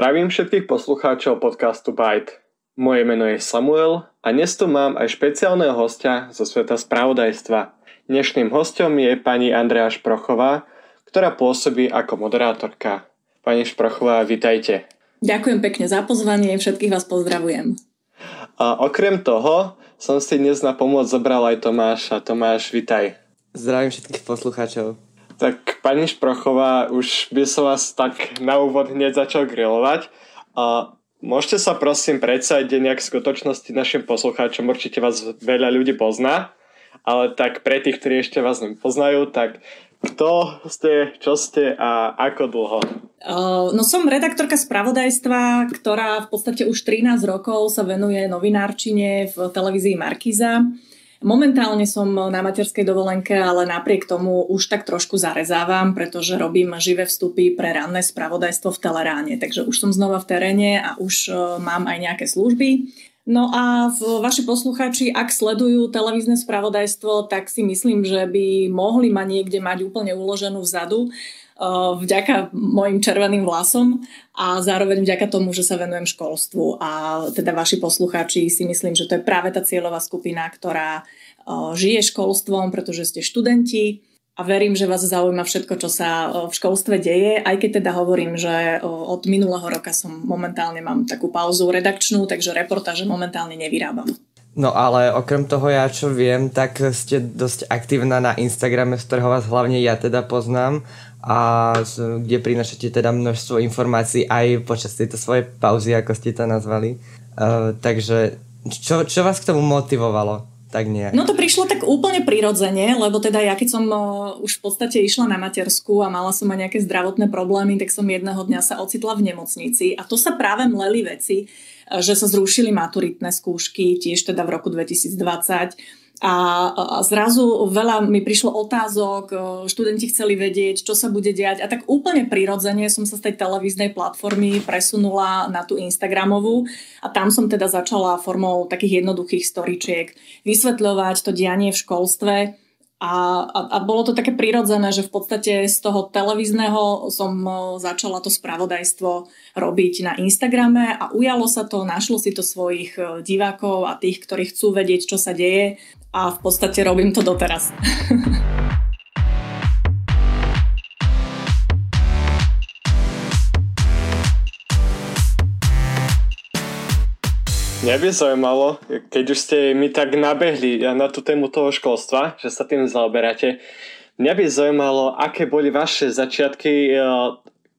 Zdravím všetkých poslucháčov podcastu Byte. Moje meno je Samuel a dnes tu mám aj špeciálneho hostia zo sveta spravodajstva. Dnešným hostom je pani Andrea Šprochová, ktorá pôsobí ako moderátorka. Pani Šprochová, vitajte. Ďakujem pekne za pozvanie, všetkých vás pozdravujem. A okrem toho som si dnes na pomoc zobral aj Tomáša. Tomáš, vitaj. Zdravím všetkých poslucháčov. Tak pani Šprochová, už by som vás tak na úvod hneď začal grilovať. A môžete sa prosím predsajiť nejak v skutočnosti našim poslucháčom, určite vás veľa ľudí pozná, ale tak pre tých, ktorí ešte vás nepoznajú, tak kto ste, čo ste a ako dlho? No som redaktorka spravodajstva, ktorá v podstate už 13 rokov sa venuje novinárčine v televízii Markiza. Momentálne som na materskej dovolenke, ale napriek tomu už tak trošku zarezávam, pretože robím živé vstupy pre ranné spravodajstvo v Teleráne. Takže už som znova v teréne a už e, mám aj nejaké služby. No a vaši poslucháči, ak sledujú televízne spravodajstvo, tak si myslím, že by mohli ma niekde mať úplne uloženú vzadu vďaka mojim červeným vlasom a zároveň vďaka tomu, že sa venujem školstvu. A teda vaši poslucháči si myslím, že to je práve tá cieľová skupina, ktorá žije školstvom, pretože ste študenti a verím, že vás zaujíma všetko, čo sa v školstve deje, aj keď teda hovorím, že od minulého roka som momentálne mám takú pauzu redakčnú, takže reportáže momentálne nevyrábam. No ale okrem toho ja čo viem, tak ste dosť aktívna na Instagrame, z ktorého vás hlavne ja teda poznám a kde prinašate teda množstvo informácií aj počas tejto svojej pauzy, ako ste to nazvali. Uh, takže čo, čo vás k tomu motivovalo? Tak nie. No to prišlo tak úplne prirodzene, lebo teda ja keď som uh, už v podstate išla na matersku a mala som aj nejaké zdravotné problémy, tak som jedného dňa sa ocitla v nemocnici a to sa práve mleli veci, že sa zrušili maturitné skúšky, tiež teda v roku 2020 a, zrazu veľa mi prišlo otázok, študenti chceli vedieť, čo sa bude diať. A tak úplne prirodzene som sa z tej televíznej platformy presunula na tú Instagramovú. A tam som teda začala formou takých jednoduchých storičiek vysvetľovať to dianie v školstve, a, a, a bolo to také prirodzené, že v podstate z toho televízneho som začala to spravodajstvo robiť na Instagrame. A ujalo sa to, našlo si to svojich divákov a tých, ktorí chcú vedieť, čo sa deje a v podstate robím to doteraz. Mňa by zaujímalo, keď už ste mi tak nabehli na tú tému toho školstva, že sa tým zaoberáte, mňa by zaujímalo, aké boli vaše začiatky, eh,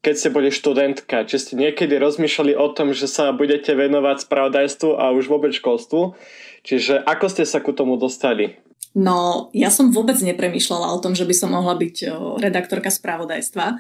keď ste boli študentka. Či ste niekedy rozmýšľali o tom, že sa budete venovať spravodajstvu a už vôbec školstvu? Čiže ako ste sa ku tomu dostali? No, ja som vôbec nepremýšľala o tom, že by som mohla byť eh, redaktorka spravodajstva.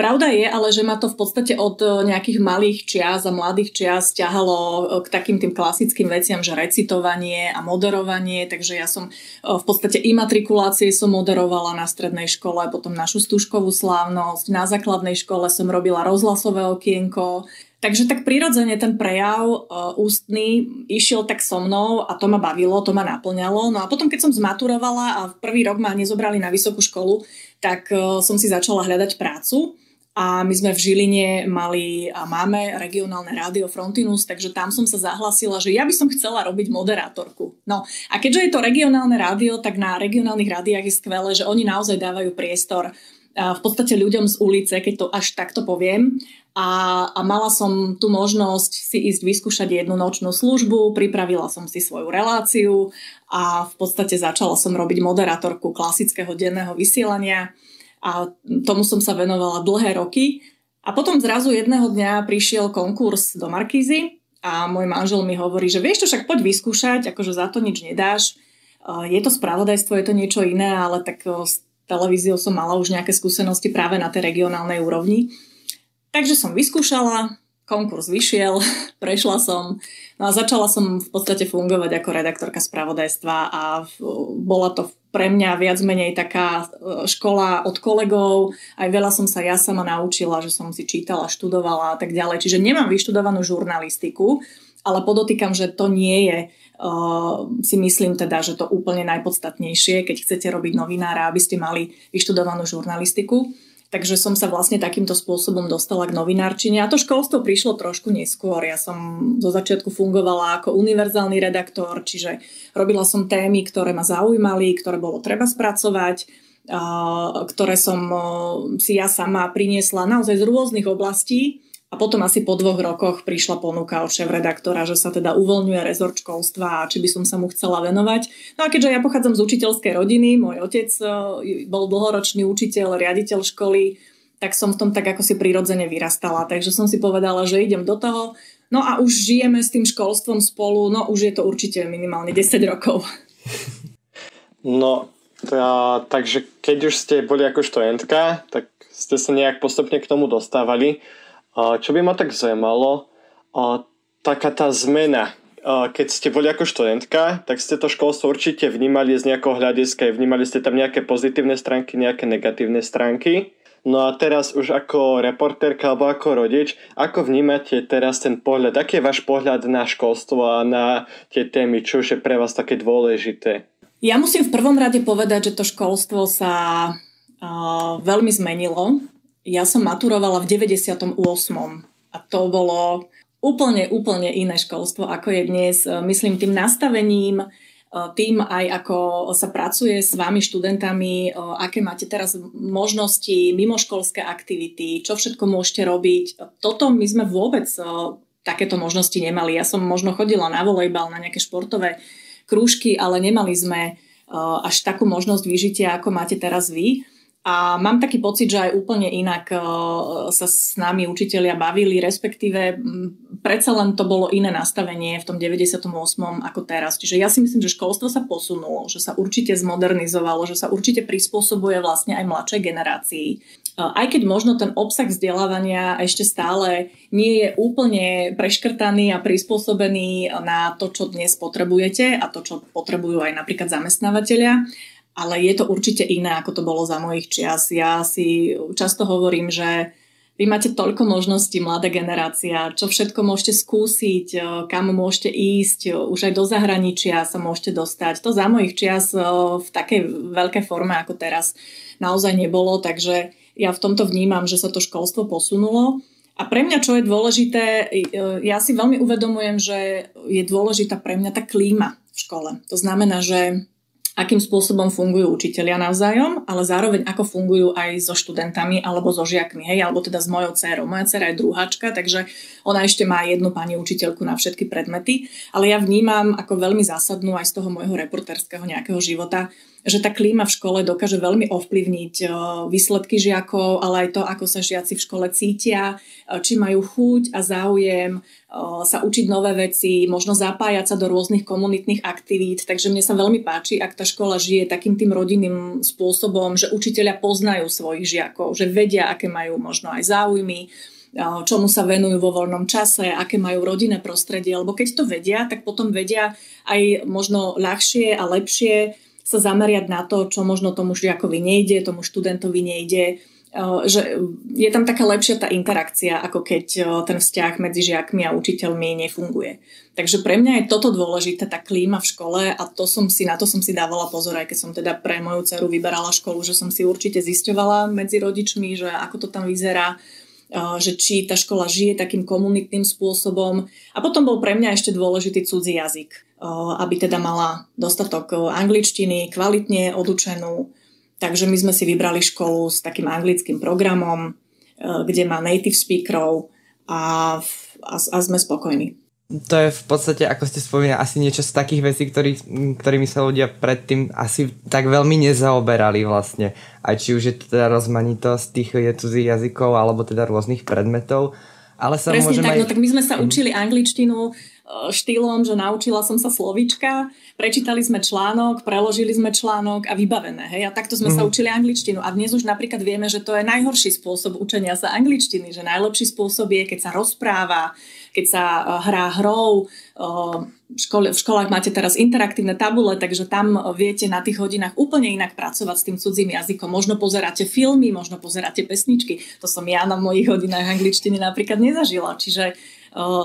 Pravda je ale, že ma to v podstate od e, nejakých malých čias a mladých čias ťahalo e, k takým tým klasickým veciam, že recitovanie a moderovanie, takže ja som e, v podstate imatrikulácie som moderovala na strednej škole, potom našu stúžkovú slávnosť, na základnej škole som robila rozhlasové okienko, Takže tak prirodzene ten prejav uh, ústny išiel tak so mnou a to ma bavilo, to ma naplňalo. No a potom, keď som zmaturovala a v prvý rok ma nezobrali na vysokú školu, tak uh, som si začala hľadať prácu. A my sme v Žiline mali a máme regionálne rádio Frontinus, takže tam som sa zahlasila, že ja by som chcela robiť moderátorku. No a keďže je to regionálne rádio, tak na regionálnych rádiách je skvelé, že oni naozaj dávajú priestor v podstate ľuďom z ulice, keď to až takto poviem. A, a mala som tu možnosť si ísť vyskúšať jednu nočnú službu, pripravila som si svoju reláciu a v podstate začala som robiť moderátorku klasického denného vysielania a tomu som sa venovala dlhé roky. A potom zrazu jedného dňa prišiel konkurs do Markízy a môj manžel mi hovorí, že vieš čo, však poď vyskúšať, akože za to nič nedáš. Je to spravodajstvo, je to niečo iné, ale tak s televíziou som mala už nejaké skúsenosti práve na tej regionálnej úrovni. Takže som vyskúšala, konkurs vyšiel, prešla som, no a začala som v podstate fungovať ako redaktorka spravodajstva a bola to pre mňa viac menej taká e, škola od kolegov, aj veľa som sa ja sama naučila, že som si čítala, študovala a tak ďalej. Čiže nemám vyštudovanú žurnalistiku, ale podotýkam, že to nie je, uh, si myslím teda, že to úplne najpodstatnejšie, keď chcete robiť novinára, aby ste mali vyštudovanú žurnalistiku. Takže som sa vlastne takýmto spôsobom dostala k novinárčine a to školstvo prišlo trošku neskôr. Ja som zo začiatku fungovala ako univerzálny redaktor, čiže robila som témy, ktoré ma zaujímali, ktoré bolo treba spracovať, ktoré som si ja sama priniesla naozaj z rôznych oblastí. A potom asi po dvoch rokoch prišla ponuka od šéf-redaktora, že sa teda uvoľňuje rezort školstva a či by som sa mu chcela venovať. No a keďže ja pochádzam z učiteľskej rodiny, môj otec e, bol dlhoročný učiteľ, riaditeľ školy, tak som v tom tak ako si prirodzene vyrastala. Takže som si povedala, že idem do toho. No a už žijeme s tým školstvom spolu, no už je to určite minimálne 10 rokov. No, tá, takže keď už ste boli ako študentka, tak ste sa nejak postupne k tomu dostávali. Čo by ma tak zaujímalo, taká tá zmena, keď ste boli ako študentka, tak ste to školstvo určite vnímali z nejakého hľadiska, vnímali ste tam nejaké pozitívne stránky, nejaké negatívne stránky. No a teraz už ako reportérka alebo ako rodič, ako vnímate teraz ten pohľad, aký je váš pohľad na školstvo a na tie témy, čo je pre vás také dôležité? Ja musím v prvom rade povedať, že to školstvo sa uh, veľmi zmenilo ja som maturovala v 98. A to bolo úplne, úplne iné školstvo, ako je dnes. Myslím tým nastavením, tým aj ako sa pracuje s vami študentami, aké máte teraz možnosti, mimoškolské aktivity, čo všetko môžete robiť. Toto my sme vôbec takéto možnosti nemali. Ja som možno chodila na volejbal, na nejaké športové krúžky, ale nemali sme až takú možnosť vyžitia, ako máte teraz vy. A mám taký pocit, že aj úplne inak uh, sa s nami učitelia bavili, respektíve predsa len to bolo iné nastavenie v tom 98. ako teraz. Čiže ja si myslím, že školstvo sa posunulo, že sa určite zmodernizovalo, že sa určite prispôsobuje vlastne aj mladšej generácii. Uh, aj keď možno ten obsah vzdelávania ešte stále nie je úplne preškrtaný a prispôsobený na to, čo dnes potrebujete a to, čo potrebujú aj napríklad zamestnávateľia, ale je to určite iné, ako to bolo za mojich čias. Ja si často hovorím, že vy máte toľko možností, mladá generácia, čo všetko môžete skúsiť, e, kam môžete ísť, e, už aj do zahraničia sa môžete dostať. To za mojich čias e, v takej veľkej forme ako teraz naozaj nebolo, takže ja v tomto vnímam, že sa to školstvo posunulo. A pre mňa, čo je dôležité, ja si veľmi uvedomujem, že je dôležitá pre mňa tá klíma v škole. To znamená, že akým spôsobom fungujú učitelia navzájom, ale zároveň ako fungujú aj so študentami alebo so žiakmi, hej, alebo teda s mojou dcerou. Moja dcera je druháčka, takže ona ešte má jednu pani učiteľku na všetky predmety, ale ja vnímam ako veľmi zásadnú aj z toho môjho reporterského nejakého života, že tá klíma v škole dokáže veľmi ovplyvniť e, výsledky žiakov, ale aj to, ako sa žiaci v škole cítia, e, či majú chuť a záujem e, sa učiť nové veci, možno zapájať sa do rôznych komunitných aktivít. Takže mne sa veľmi páči, ak tá škola žije takým tým rodinným spôsobom, že učiteľia poznajú svojich žiakov, že vedia, aké majú možno aj záujmy, čomu sa venujú vo voľnom čase, aké majú rodinné prostredie, lebo keď to vedia, tak potom vedia aj možno ľahšie a lepšie sa zameriať na to, čo možno tomu žiakovi nejde, tomu študentovi nejde, že je tam taká lepšia tá interakcia, ako keď ten vzťah medzi žiakmi a učiteľmi nefunguje. Takže pre mňa je toto dôležité, tá klíma v škole a to som si, na to som si dávala pozor, aj keď som teda pre moju dceru vyberala školu, že som si určite zisťovala medzi rodičmi, že ako to tam vyzerá, že či tá škola žije takým komunitným spôsobom. A potom bol pre mňa ešte dôležitý cudzí jazyk, aby teda mala dostatok angličtiny, kvalitne odučenú. Takže my sme si vybrali školu s takým anglickým programom, kde má native speakerov a, a, a sme spokojní to je v podstate, ako ste spomínali, asi niečo z takých vecí, ktorý, ktorými sa ľudia predtým asi tak veľmi nezaoberali vlastne. Aj či už je to teda rozmanitosť tých cudzích jazykov, alebo teda rôznych predmetov. Ale sa Presne tak, aj... no tak my sme sa mhm. učili angličtinu štýlom, že naučila som sa slovička, prečítali sme článok, preložili sme článok a vybavené. Hej? A takto sme mm-hmm. sa mhm. učili angličtinu. A dnes už napríklad vieme, že to je najhorší spôsob učenia sa angličtiny, že najlepší spôsob je, keď sa rozpráva, keď sa eh, hrá hrou. Eh, v školách máte teraz interaktívne tabule, takže tam viete na tých hodinách úplne inak pracovať s tým cudzím jazykom. Možno pozeráte filmy, možno pozeráte pesničky. To som ja na mojich hodinách angličtiny napríklad nezažila. Čiže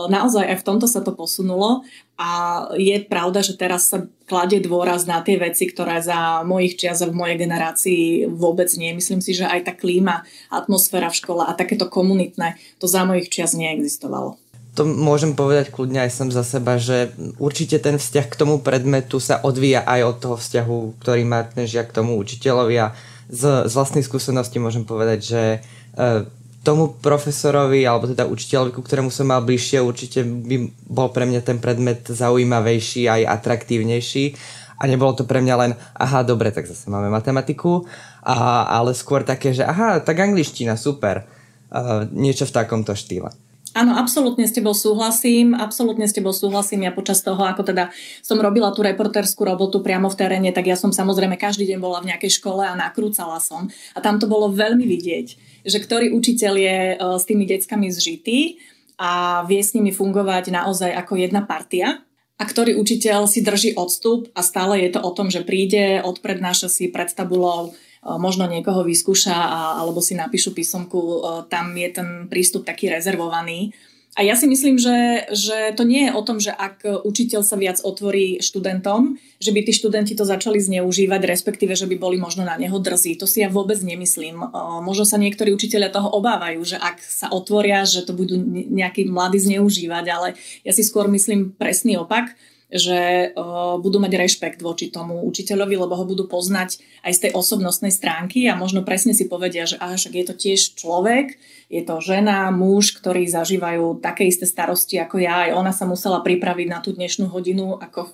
naozaj aj v tomto sa to posunulo a je pravda, že teraz sa kladie dôraz na tie veci, ktoré za mojich čias a v mojej generácii vôbec nie. Myslím si, že aj tá klíma, atmosféra v škole a takéto komunitné, to za mojich čias neexistovalo to môžem povedať kľudne aj som za seba, že určite ten vzťah k tomu predmetu sa odvíja aj od toho vzťahu, ktorý má ten žiak k tomu učiteľovi a z, z vlastnej skúsenosti môžem povedať, že e, tomu profesorovi alebo teda učiteľovi, ku ktorému som mal bližšie, určite by bol pre mňa ten predmet zaujímavejší aj atraktívnejší a nebolo to pre mňa len aha, dobre, tak zase máme matematiku, a, ale skôr také, že aha, tak angličtina, super. Uh, niečo v takomto štýle. Áno, absolútne s tebou súhlasím, absolútne s tebou súhlasím. Ja počas toho, ako teda som robila tú reporterskú robotu priamo v teréne, tak ja som samozrejme každý deň bola v nejakej škole a nakrúcala som. A tam to bolo veľmi vidieť, že ktorý učiteľ je e, s tými deckami zžitý a vie s nimi fungovať naozaj ako jedna partia a ktorý učiteľ si drží odstup a stále je to o tom, že príde, odprednáša si pred tabulou možno niekoho vyskúša alebo si napíšu písomku, tam je ten prístup taký rezervovaný. A ja si myslím, že, že to nie je o tom, že ak učiteľ sa viac otvorí študentom, že by tí študenti to začali zneužívať, respektíve, že by boli možno na neho drzí. To si ja vôbec nemyslím. Možno sa niektorí učiteľia toho obávajú, že ak sa otvoria, že to budú nejakí mladí zneužívať, ale ja si skôr myslím presný opak že uh, budú mať rešpekt voči tomu učiteľovi, lebo ho budú poznať aj z tej osobnostnej stránky a možno presne si povedia, že až je to tiež človek, je to žena, muž, ktorí zažívajú také isté starosti ako ja. Aj ona sa musela pripraviť na tú dnešnú hodinu, ako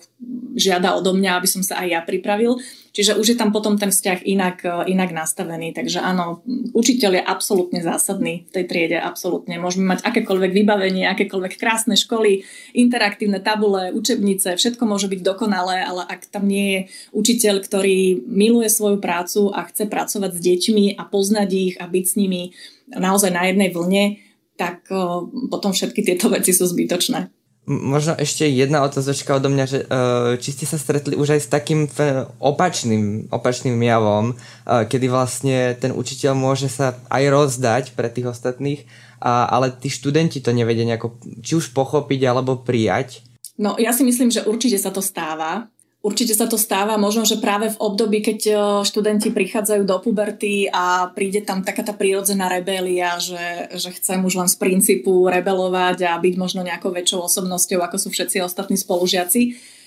žiada odo mňa, aby som sa aj ja pripravil. Čiže už je tam potom ten vzťah inak, inak nastavený. Takže áno, učiteľ je absolútne zásadný v tej triede, absolútne. Môžeme mať akékoľvek vybavenie, akékoľvek krásne školy, interaktívne tabule, učebnice, všetko môže byť dokonalé, ale ak tam nie je učiteľ, ktorý miluje svoju prácu a chce pracovať s deťmi a poznať ich a byť s nimi, naozaj na jednej vlne, tak potom všetky tieto veci sú zbytočné. Možno ešte jedna otázočka odo mňa, že či ste sa stretli už aj s takým opačným, opačným javom, kedy vlastne ten učiteľ môže sa aj rozdať pre tých ostatných, ale tí študenti to nevedia nejako či už pochopiť alebo prijať. No ja si myslím, že určite sa to stáva Určite sa to stáva možno, že práve v období, keď študenti prichádzajú do puberty a príde tam taká tá prírodzená rebelia, že, že chcem už len z princípu rebelovať a byť možno nejakou väčšou osobnosťou, ako sú všetci ostatní spolužiaci.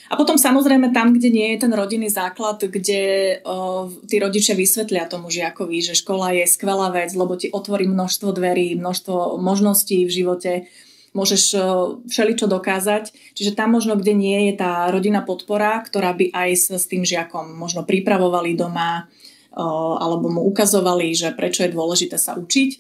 A potom samozrejme tam, kde nie je ten rodinný základ, kde o, tí rodičia vysvetlia tomu žiakovi, že škola je skvelá vec, lebo ti otvorí množstvo dverí, množstvo možností v živote, môžeš e, všeličo dokázať. Čiže tam možno, kde nie je tá rodina podpora, ktorá by aj s, s tým žiakom možno pripravovali doma e, alebo mu ukazovali, že prečo je dôležité sa učiť, e,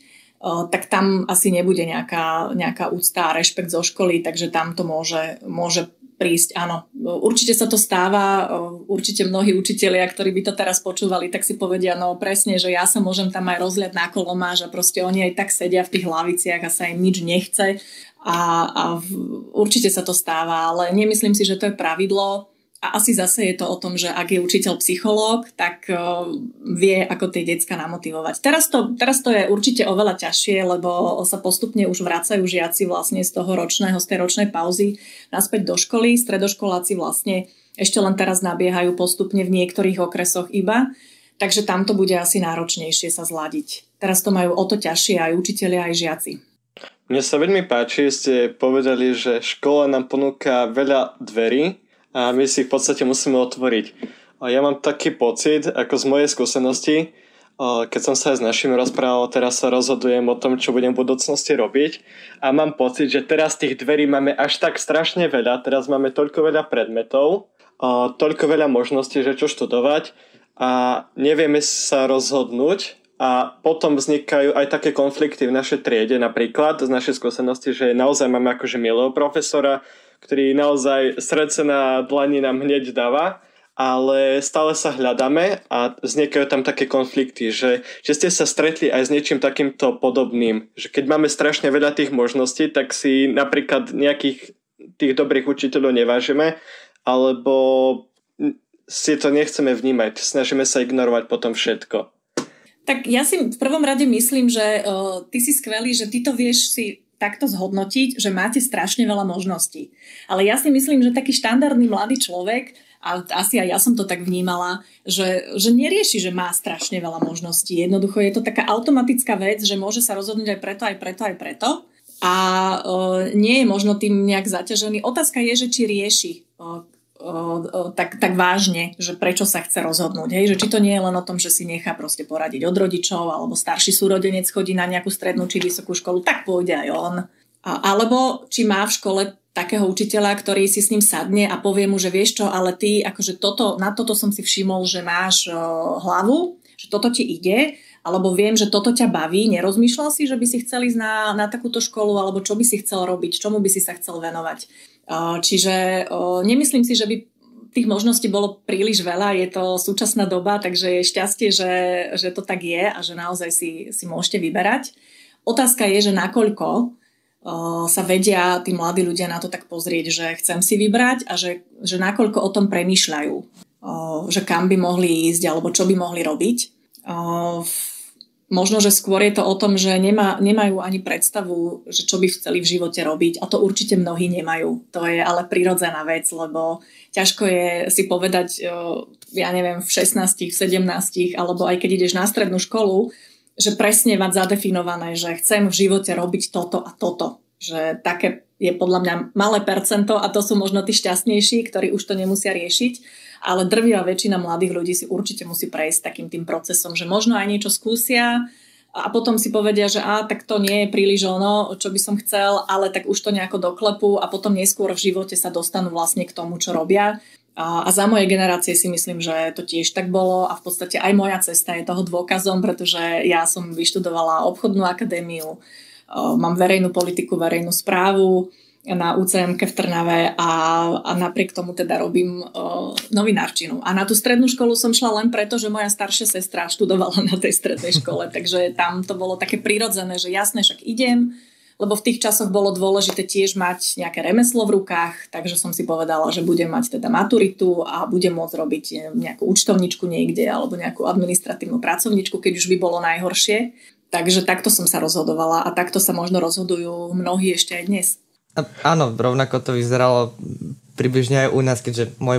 tak tam asi nebude nejaká, nejaká úcta a rešpekt zo školy, takže tam to môže, môže prísť. Áno, určite sa to stáva, určite mnohí učitelia, ktorí by to teraz počúvali, tak si povedia, no presne, že ja sa môžem tam aj rozliať na kolomáž a proste oni aj tak sedia v tých hlaviciach a sa im nič nechce a, a v, určite sa to stáva, ale nemyslím si, že to je pravidlo. A asi zase je to o tom, že ak je učiteľ psychológ, tak uh, vie, ako tie decka namotivovať. Teraz to, teraz to je určite oveľa ťažšie, lebo sa postupne už vracajú žiaci vlastne z toho ročného, z tej ročnej pauzy naspäť do školy. Stredoškoláci vlastne ešte len teraz nabiehajú postupne v niektorých okresoch iba. Takže tam to bude asi náročnejšie sa zladiť. Teraz to majú o to ťažšie aj učiteľia, aj žiaci. Mne sa veľmi páči, ste povedali, že škola nám ponúka veľa dverí a my si ich v podstate musíme otvoriť. Ja mám taký pocit, ako z mojej skúsenosti, keď som sa aj s našimi rozprával, teraz sa rozhodujem o tom, čo budem v budúcnosti robiť a mám pocit, že teraz tých dverí máme až tak strašne veľa, teraz máme toľko veľa predmetov, toľko veľa možností, že čo študovať a nevieme sa rozhodnúť a potom vznikajú aj také konflikty v našej triede, napríklad z našej skúsenosti, že naozaj máme akože milého profesora, ktorý naozaj srdce na dlani nám hneď dáva, ale stále sa hľadáme a vznikajú tam také konflikty, že, že ste sa stretli aj s niečím takýmto podobným, že keď máme strašne veľa tých možností, tak si napríklad nejakých tých dobrých učiteľov nevážime, alebo si to nechceme vnímať, snažíme sa ignorovať potom všetko. Tak ja si v prvom rade myslím, že uh, ty si skvelý, že ty to vieš si takto zhodnotiť, že máte strašne veľa možností. Ale ja si myslím, že taký štandardný mladý človek, a asi aj ja som to tak vnímala, že, že nerieši, že má strašne veľa možností. Jednoducho je to taká automatická vec, že môže sa rozhodnúť aj preto, aj preto, aj preto a uh, nie je možno tým nejak zaťažený. Otázka je, že či rieši uh, tak, tak vážne, že prečo sa chce rozhodnúť. Hej? Že či to nie je len o tom, že si nechá proste poradiť od rodičov, alebo starší súrodenec chodí na nejakú strednú či vysokú školu, tak pôjde aj on. Alebo či má v škole takého učiteľa, ktorý si s ním sadne a povie mu, že vieš čo, ale ty, akože toto, na toto som si všimol, že máš hlavu, že toto ti ide, alebo viem, že toto ťa baví, nerozmýšľal si, že by si chcel ísť na, na takúto školu, alebo čo by si chcel robiť, čomu by si sa chcel venovať. Čiže nemyslím si, že by tých možností bolo príliš veľa, je to súčasná doba, takže je šťastie, že, že to tak je a že naozaj si, si môžete vyberať. Otázka je, že nakoľko sa vedia tí mladí ľudia na to tak pozrieť, že chcem si vybrať a že, že nakoľko o tom premýšľajú, že kam by mohli ísť alebo čo by mohli robiť. Možno, že skôr je to o tom, že nemá, nemajú ani predstavu, že čo by chceli v živote robiť a to určite mnohí nemajú. To je ale prirodzená vec, lebo ťažko je si povedať, ja neviem, v 16, v 17 alebo aj keď ideš na strednú školu, že presne mať zadefinované, že chcem v živote robiť toto a toto. Že také je podľa mňa malé percento a to sú možno tí šťastnejší, ktorí už to nemusia riešiť ale drvivá väčšina mladých ľudí si určite musí prejsť takým tým procesom, že možno aj niečo skúsia a potom si povedia, že a tak to nie je príliš ono, čo by som chcel, ale tak už to nejako doklepu a potom neskôr v živote sa dostanú vlastne k tomu, čo robia. A za mojej generácie si myslím, že to tiež tak bolo a v podstate aj moja cesta je toho dôkazom, pretože ja som vyštudovala obchodnú akadémiu, mám verejnú politiku, verejnú správu, na UCM v Trnave a, a napriek tomu teda robím uh, novinárčinu. A na tú strednú školu som šla len preto, že moja staršia sestra študovala na tej strednej škole, takže tam to bolo také prirodzené, že jasne, však idem, lebo v tých časoch bolo dôležité tiež mať nejaké remeslo v rukách, takže som si povedala, že budem mať teda maturitu a budem môcť robiť nejakú účtovničku niekde alebo nejakú administratívnu pracovničku, keď už by bolo najhoršie. Takže takto som sa rozhodovala a takto sa možno rozhodujú mnohí ešte aj dnes. Áno, rovnako to vyzeralo približne aj u nás, keďže môj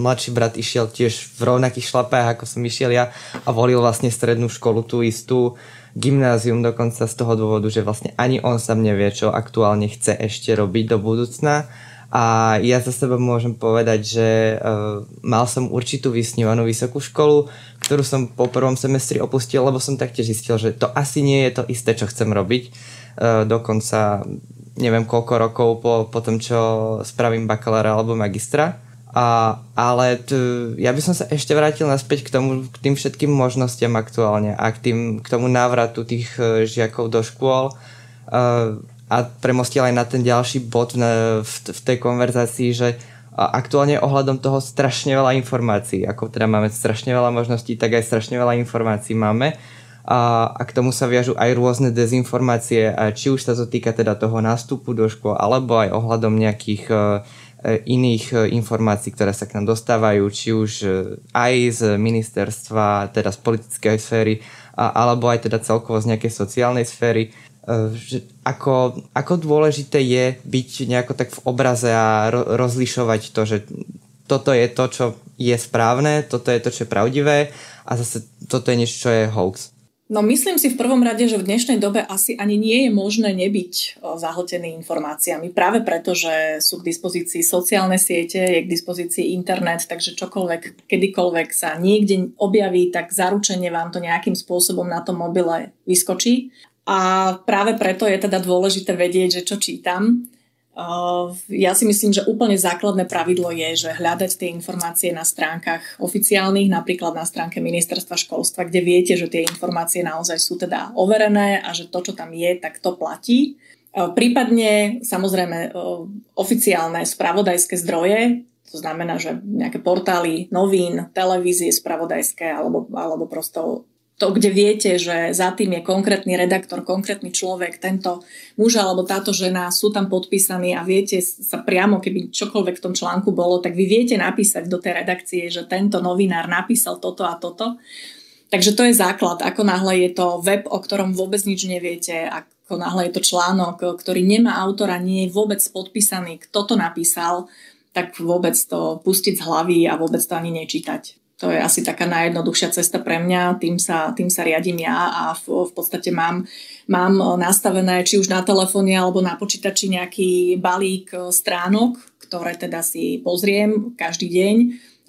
mladší brat išiel tiež v rovnakých šlapách, ako som išiel ja a volil vlastne strednú školu, tú istú gymnázium dokonca z toho dôvodu, že vlastne ani on sám nevie, čo aktuálne chce ešte robiť do budúcna. A ja za seba môžem povedať, že uh, mal som určitú vysnívanú vysokú školu, ktorú som po prvom semestri opustil, lebo som taktiež zistil, že to asi nie je to isté, čo chcem robiť. Uh, dokonca neviem koľko rokov po, po tom, čo spravím bakalára alebo magistra. A, ale t, ja by som sa ešte vrátil naspäť k, tomu, k tým všetkým možnostiam aktuálne a k, tým, k tomu návratu tých uh, žiakov do škôl uh, a premostil aj na ten ďalší bod v, v, v tej konverzácii, že aktuálne ohľadom toho strašne veľa informácií. Ako teda máme strašne veľa možností, tak aj strašne veľa informácií máme a, a k tomu sa viažu aj rôzne dezinformácie, či už sa to týka teda toho nástupu do škôl, alebo aj ohľadom nejakých uh, iných uh, informácií, ktoré sa k nám dostávajú, či už uh, aj z ministerstva, teda z politickej sféry, alebo aj teda celkovo z nejakej sociálnej sféry. Že ako, ako dôležité je byť nejako tak v obraze a ro, rozlišovať to, že toto je to, čo je správne, toto je to, čo je pravdivé a zase toto je niečo, čo je hoax. No myslím si v prvom rade, že v dnešnej dobe asi ani nie je možné nebyť zahltený informáciami. Práve preto, že sú k dispozícii sociálne siete, je k dispozícii internet, takže čokoľvek, kedykoľvek sa niekde objaví, tak zaručenie vám to nejakým spôsobom na tom mobile vyskočí. A práve preto je teda dôležité vedieť, že čo čítam, ja si myslím, že úplne základné pravidlo je, že hľadať tie informácie na stránkach oficiálnych, napríklad na stránke ministerstva školstva, kde viete, že tie informácie naozaj sú teda overené a že to, čo tam je, tak to platí. Prípadne samozrejme oficiálne spravodajské zdroje, to znamená, že nejaké portály novín, televízie spravodajské alebo, alebo prosto to, kde viete, že za tým je konkrétny redaktor, konkrétny človek, tento muž alebo táto žena sú tam podpísaní a viete sa priamo, keby čokoľvek v tom článku bolo, tak vy viete napísať do tej redakcie, že tento novinár napísal toto a toto. Takže to je základ. Ako náhle je to web, o ktorom vôbec nič neviete, ako náhle je to článok, ktorý nemá autora, nie je vôbec podpísaný, kto to napísal, tak vôbec to pustiť z hlavy a vôbec to ani nečítať. To je asi taká najjednoduchšia cesta pre mňa, tým sa, tým sa riadím ja a v, v podstate mám, mám nastavené či už na telefóne alebo na počítači nejaký balík stránok, ktoré teda si pozriem každý deň,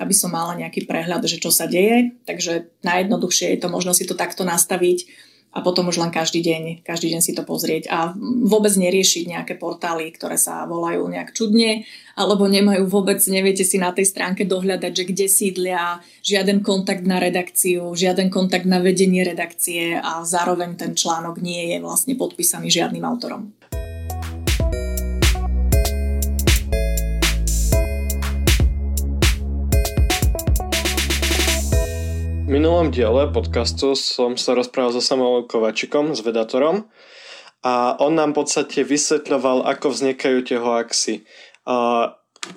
aby som mala nejaký prehľad, že čo sa deje. Takže najjednoduchšie je to možno si to takto nastaviť a potom už len každý deň, každý deň si to pozrieť a vôbec neriešiť nejaké portály, ktoré sa volajú nejak čudne, alebo nemajú vôbec, neviete si na tej stránke dohľadať, že kde sídlia, žiaden kontakt na redakciu, žiaden kontakt na vedenie redakcie a zároveň ten článok nie je vlastne podpísaný žiadnym autorom. Minulom diele podcastu som sa rozprával so Samuelom Kovačikom, s vedatorom a on nám v podstate vysvetľoval, ako vznikajú tie hoaxy.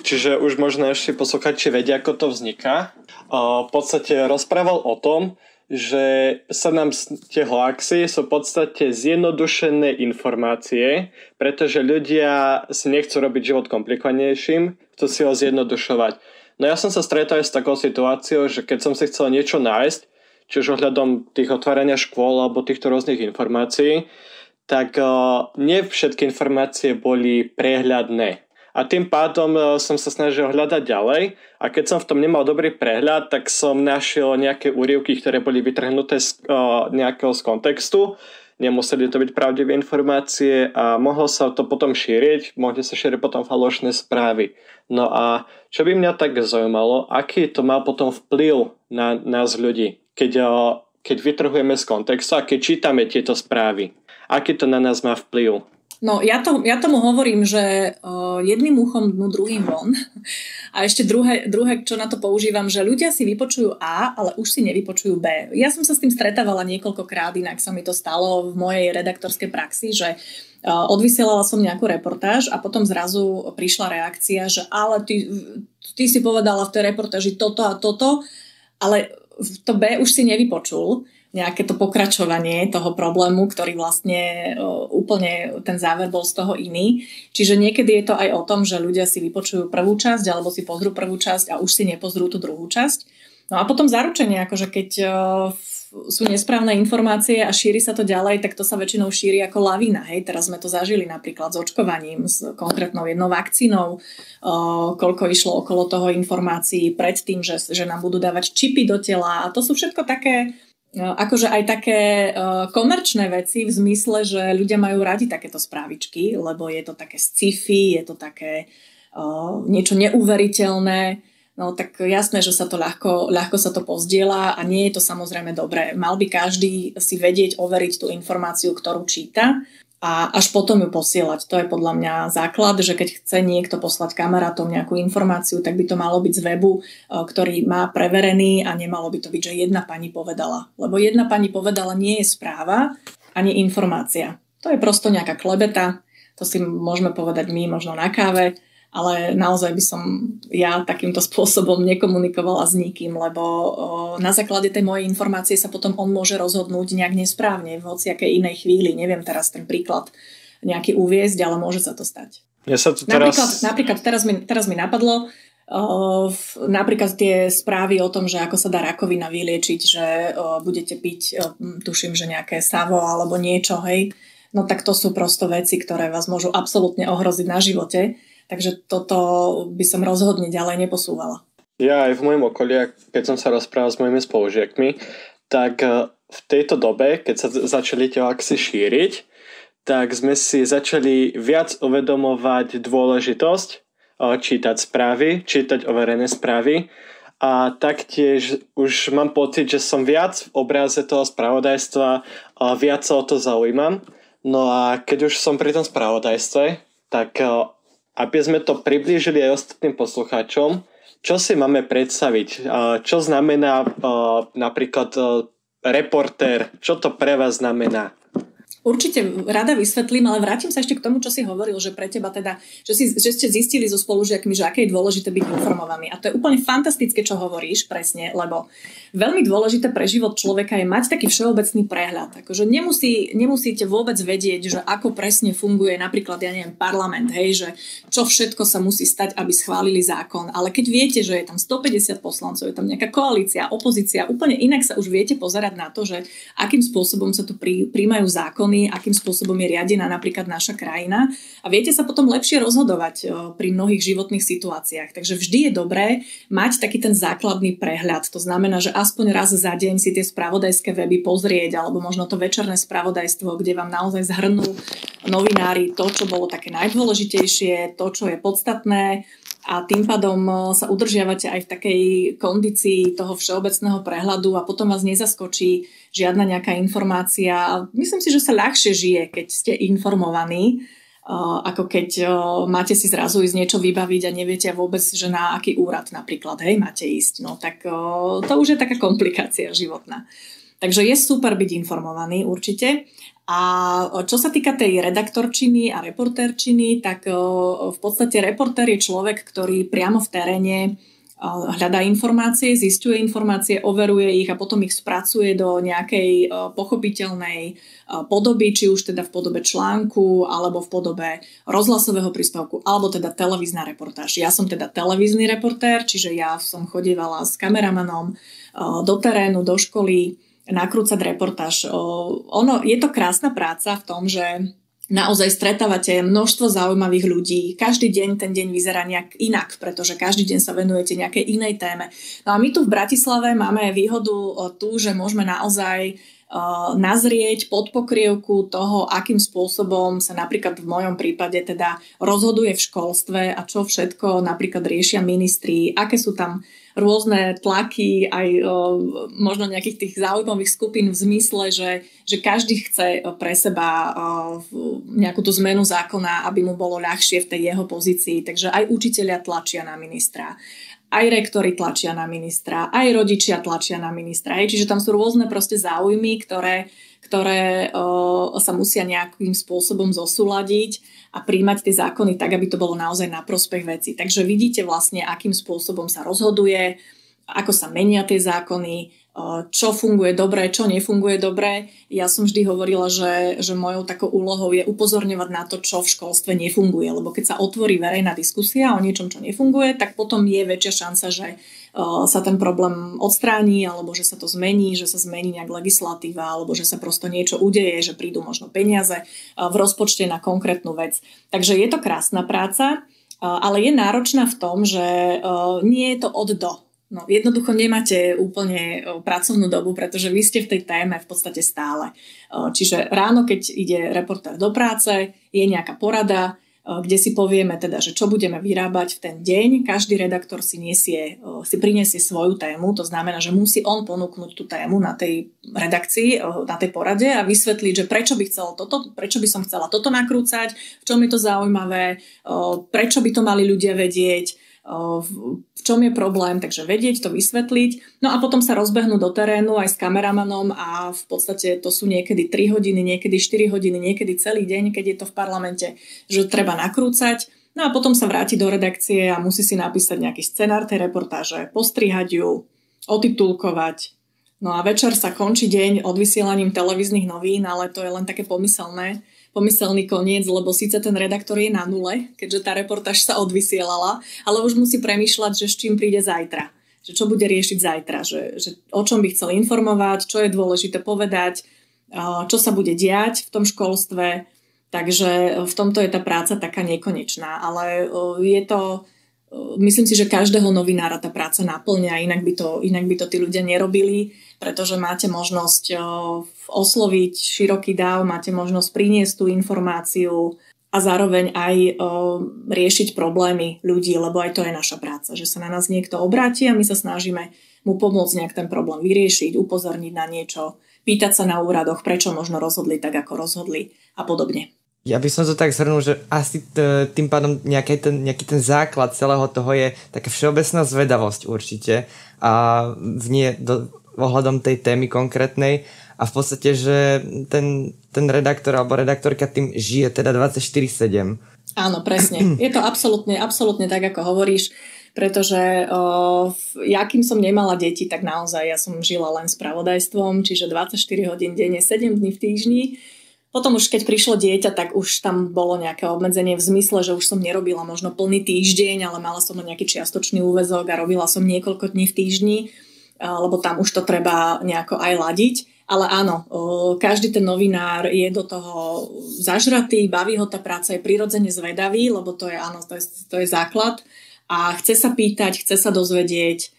Čiže už možno ešte posluchači vedia, ako to vzniká. V podstate rozprával o tom, že sa nám tie hoaxy sú v podstate zjednodušené informácie, pretože ľudia si nechcú robiť život komplikovanejším, chcú si ho zjednodušovať. No ja som sa stretol aj s takou situáciou, že keď som si chcel niečo nájsť, či už ohľadom tých otvárania škôl alebo týchto rôznych informácií, tak uh, nie všetky informácie boli prehľadné. A tým pádom uh, som sa snažil hľadať ďalej a keď som v tom nemal dobrý prehľad, tak som našiel nejaké úrivky, ktoré boli vytrhnuté z uh, nejakého z kontextu nemuseli to byť pravdivé informácie a mohlo sa to potom šíriť, mohli sa šíriť potom falošné správy. No a čo by mňa tak zaujímalo, aký to má potom vplyv na nás ľudí, keď, keď vytrhujeme z kontextu a keď čítame tieto správy. Aký to na nás má vplyv? No ja, to, ja tomu hovorím, že uh, jedným uchom dnu druhým von. A ešte druhé, druhé, čo na to používam, že ľudia si vypočujú A, ale už si nevypočujú B. Ja som sa s tým stretávala niekoľkokrát, inak sa mi to stalo v mojej redaktorskej praxi, že uh, odvysielala som nejakú reportáž a potom zrazu prišla reakcia, že ale ty, ty si povedala v tej reportáži toto a toto, ale to B už si nevypočul nejaké to pokračovanie toho problému, ktorý vlastne úplne ten záver bol z toho iný. Čiže niekedy je to aj o tom, že ľudia si vypočujú prvú časť alebo si pozrú prvú časť a už si nepozrú tú druhú časť. No a potom zaručenie, akože keď sú nesprávne informácie a šíri sa to ďalej, tak to sa väčšinou šíri ako lavína. Hej, teraz sme to zažili napríklad s očkovaním, s konkrétnou jednou vakcínou, koľko išlo okolo toho informácií pred tým, že, že nám budú dávať čipy do tela. A to sú všetko také akože aj také uh, komerčné veci v zmysle, že ľudia majú radi takéto správičky, lebo je to také sci-fi, je to také uh, niečo neuveriteľné. No tak jasné, že sa to ľahko, ľahko sa to pozdieľa a nie je to samozrejme dobré. Mal by každý si vedieť overiť tú informáciu, ktorú číta a až potom ju posielať. To je podľa mňa základ, že keď chce niekto poslať kamarátom nejakú informáciu, tak by to malo byť z webu, e, ktorý má preverený a nemalo by to byť, že jedna pani povedala. Lebo jedna pani povedala nie je správa ani informácia. To je prosto nejaká klebeta, to si môžeme povedať my možno na káve, ale naozaj by som ja takýmto spôsobom nekomunikovala s nikým, lebo na základe tej mojej informácie sa potom on môže rozhodnúť nejak nesprávne v hociakej inej chvíli. Neviem teraz ten príklad nejaký uviezť, ale môže sa to stať. Ja sa to teraz... Napríklad, napríklad teraz, mi, teraz mi napadlo, Uh, napríklad tie správy o tom, že ako sa dá rakovina vyliečiť, že uh, budete piť, uh, tuším, že nejaké savo alebo niečo, hej, no tak to sú prosto veci, ktoré vás môžu absolútne ohroziť na živote. Takže toto by som rozhodne ďalej neposúvala. Ja aj v mojom okolí, keď som sa rozprával s mojimi spolužiakmi, tak e, v tejto dobe, keď sa začali tie akcie šíriť, tak sme si začali viac uvedomovať dôležitosť e, čítať správy, čítať overené správy a taktiež už mám pocit, že som viac v obraze toho spravodajstva a viac sa o to zaujímam. No a keď už som pri tom spravodajstve, tak aby sme to priblížili aj ostatným poslucháčom, čo si máme predstaviť? Čo znamená napríklad reportér? Čo to pre vás znamená? Určite rada vysvetlím, ale vrátim sa ešte k tomu, čo si hovoril, že pre teba teda, že, si, že ste zistili so spolužiakmi, že aké je dôležité byť informovaný. A to je úplne fantastické, čo hovoríš, presne, lebo veľmi dôležité pre život človeka je mať taký všeobecný prehľad. Akože nemusí, nemusíte vôbec vedieť, že ako presne funguje napríklad, ja neviem, parlament, hej, že čo všetko sa musí stať, aby schválili zákon. Ale keď viete, že je tam 150 poslancov, je tam nejaká koalícia, opozícia, úplne inak sa už viete pozerať na to, že akým spôsobom sa tu prí, príjmajú zákony zákony, akým spôsobom je riadená napríklad naša krajina a viete sa potom lepšie rozhodovať pri mnohých životných situáciách. Takže vždy je dobré mať taký ten základný prehľad. To znamená, že aspoň raz za deň si tie spravodajské weby pozrieť alebo možno to večerné spravodajstvo, kde vám naozaj zhrnú novinári to, čo bolo také najdôležitejšie, to, čo je podstatné a tým pádom e, sa udržiavate aj v takej kondícii toho všeobecného prehľadu a potom vás nezaskočí žiadna nejaká informácia. Myslím si, že sa ľahšie žije, keď ste informovaní, e, ako keď e, máte si zrazu ísť niečo vybaviť a neviete vôbec, že na aký úrad napríklad hej, máte ísť. No tak to už je taká komplikácia životná. Takže je super byť informovaný určite. A čo sa týka tej redaktorčiny a reportérčiny, tak v podstate reportér je človek, ktorý priamo v teréne hľadá informácie, zistuje informácie, overuje ich a potom ich spracuje do nejakej pochopiteľnej podoby, či už teda v podobe článku, alebo v podobe rozhlasového príspevku, alebo teda televízna reportáž. Ja som teda televízny reportér, čiže ja som chodievala s kameramanom do terénu, do školy, nakrúcať reportáž. Ono, je to krásna práca v tom, že naozaj stretávate množstvo zaujímavých ľudí. Každý deň ten deň vyzerá nejak inak, pretože každý deň sa venujete nejakej inej téme. No a my tu v Bratislave máme výhodu tu, že môžeme naozaj nazrieť pod pokrievku toho, akým spôsobom sa napríklad v mojom prípade teda rozhoduje v školstve a čo všetko napríklad riešia ministri, aké sú tam rôzne tlaky, aj možno nejakých tých zaujímavých skupín v zmysle, že, že každý chce pre seba nejakú tú zmenu zákona, aby mu bolo ľahšie v tej jeho pozícii. Takže aj učiteľia tlačia na ministra aj rektory tlačia na ministra, aj rodičia tlačia na ministra. Čiže tam sú rôzne proste záujmy, ktoré, ktoré o, sa musia nejakým spôsobom zosúľadiť a príjmať tie zákony tak, aby to bolo naozaj na prospech veci. Takže vidíte vlastne, akým spôsobom sa rozhoduje, ako sa menia tie zákony, čo funguje dobre, čo nefunguje dobre. Ja som vždy hovorila, že, že mojou takou úlohou je upozorňovať na to, čo v školstve nefunguje, lebo keď sa otvorí verejná diskusia o niečom, čo nefunguje, tak potom je väčšia šanca, že sa ten problém odstráni, alebo že sa to zmení, že sa zmení nejak legislatíva, alebo že sa prosto niečo udeje, že prídu možno peniaze v rozpočte na konkrétnu vec. Takže je to krásna práca, ale je náročná v tom, že nie je to od do. No, jednoducho nemáte úplne pracovnú dobu, pretože vy ste v tej téme v podstate stále. Čiže ráno, keď ide reportér do práce, je nejaká porada, kde si povieme teda, že čo budeme vyrábať v ten deň. Každý redaktor si, nesie, si prinesie svoju tému, to znamená, že musí on ponúknuť tú tému na tej redakcii, na tej porade a vysvetliť, že prečo by, chcel toto, prečo by som chcela toto nakrúcať, v čom je to zaujímavé, prečo by to mali ľudia vedieť, v čom je problém, takže vedieť to, vysvetliť. No a potom sa rozbehnú do terénu aj s kameramanom a v podstate to sú niekedy 3 hodiny, niekedy 4 hodiny, niekedy celý deň, keď je to v parlamente, že treba nakrúcať. No a potom sa vráti do redakcie a musí si napísať nejaký scenár tej reportáže, postrihať ju, otitulkovať. No a večer sa končí deň odvysielaním televíznych novín, ale to je len také pomyselné pomyselný koniec, lebo síce ten redaktor je na nule, keďže tá reportáž sa odvysielala, ale už musí premýšľať, že s čím príde zajtra. Že čo bude riešiť zajtra, že, že o čom by chcel informovať, čo je dôležité povedať, čo sa bude diať v tom školstve. Takže v tomto je tá práca taká nekonečná, ale je to, myslím si, že každého novinára tá práca naplňa, inak by to, inak by to tí ľudia nerobili pretože máte možnosť osloviť široký dáv, máte možnosť priniesť tú informáciu a zároveň aj riešiť problémy ľudí, lebo aj to je naša práca, že sa na nás niekto obráti a my sa snažíme mu pomôcť nejak ten problém vyriešiť, upozorniť na niečo, pýtať sa na úradoch, prečo možno rozhodli tak, ako rozhodli a podobne. Ja by som to tak zhrnul, že asi tým pádom nejaký ten, nejaký ten základ celého toho je taká všeobecná zvedavosť určite a v nie do, ohľadom tej témy konkrétnej a v podstate, že ten, ten redaktor alebo redaktorka tým žije teda 24-7. Áno, presne. Je to absolútne, absolútne tak, ako hovoríš, pretože o, ja, kým som nemala deti, tak naozaj ja som žila len spravodajstvom, čiže 24 hodín denne, 7 dní v týždni. Potom už keď prišlo dieťa, tak už tam bolo nejaké obmedzenie v zmysle, že už som nerobila možno plný týždeň, ale mala som nejaký čiastočný úvezok a robila som niekoľko dní v týždni, lebo tam už to treba nejako aj ladiť. Ale áno, každý ten novinár je do toho zažratý, baví ho tá práca, je prirodzene zvedavý, lebo to je, áno, to je, to je základ. A chce sa pýtať, chce sa dozvedieť,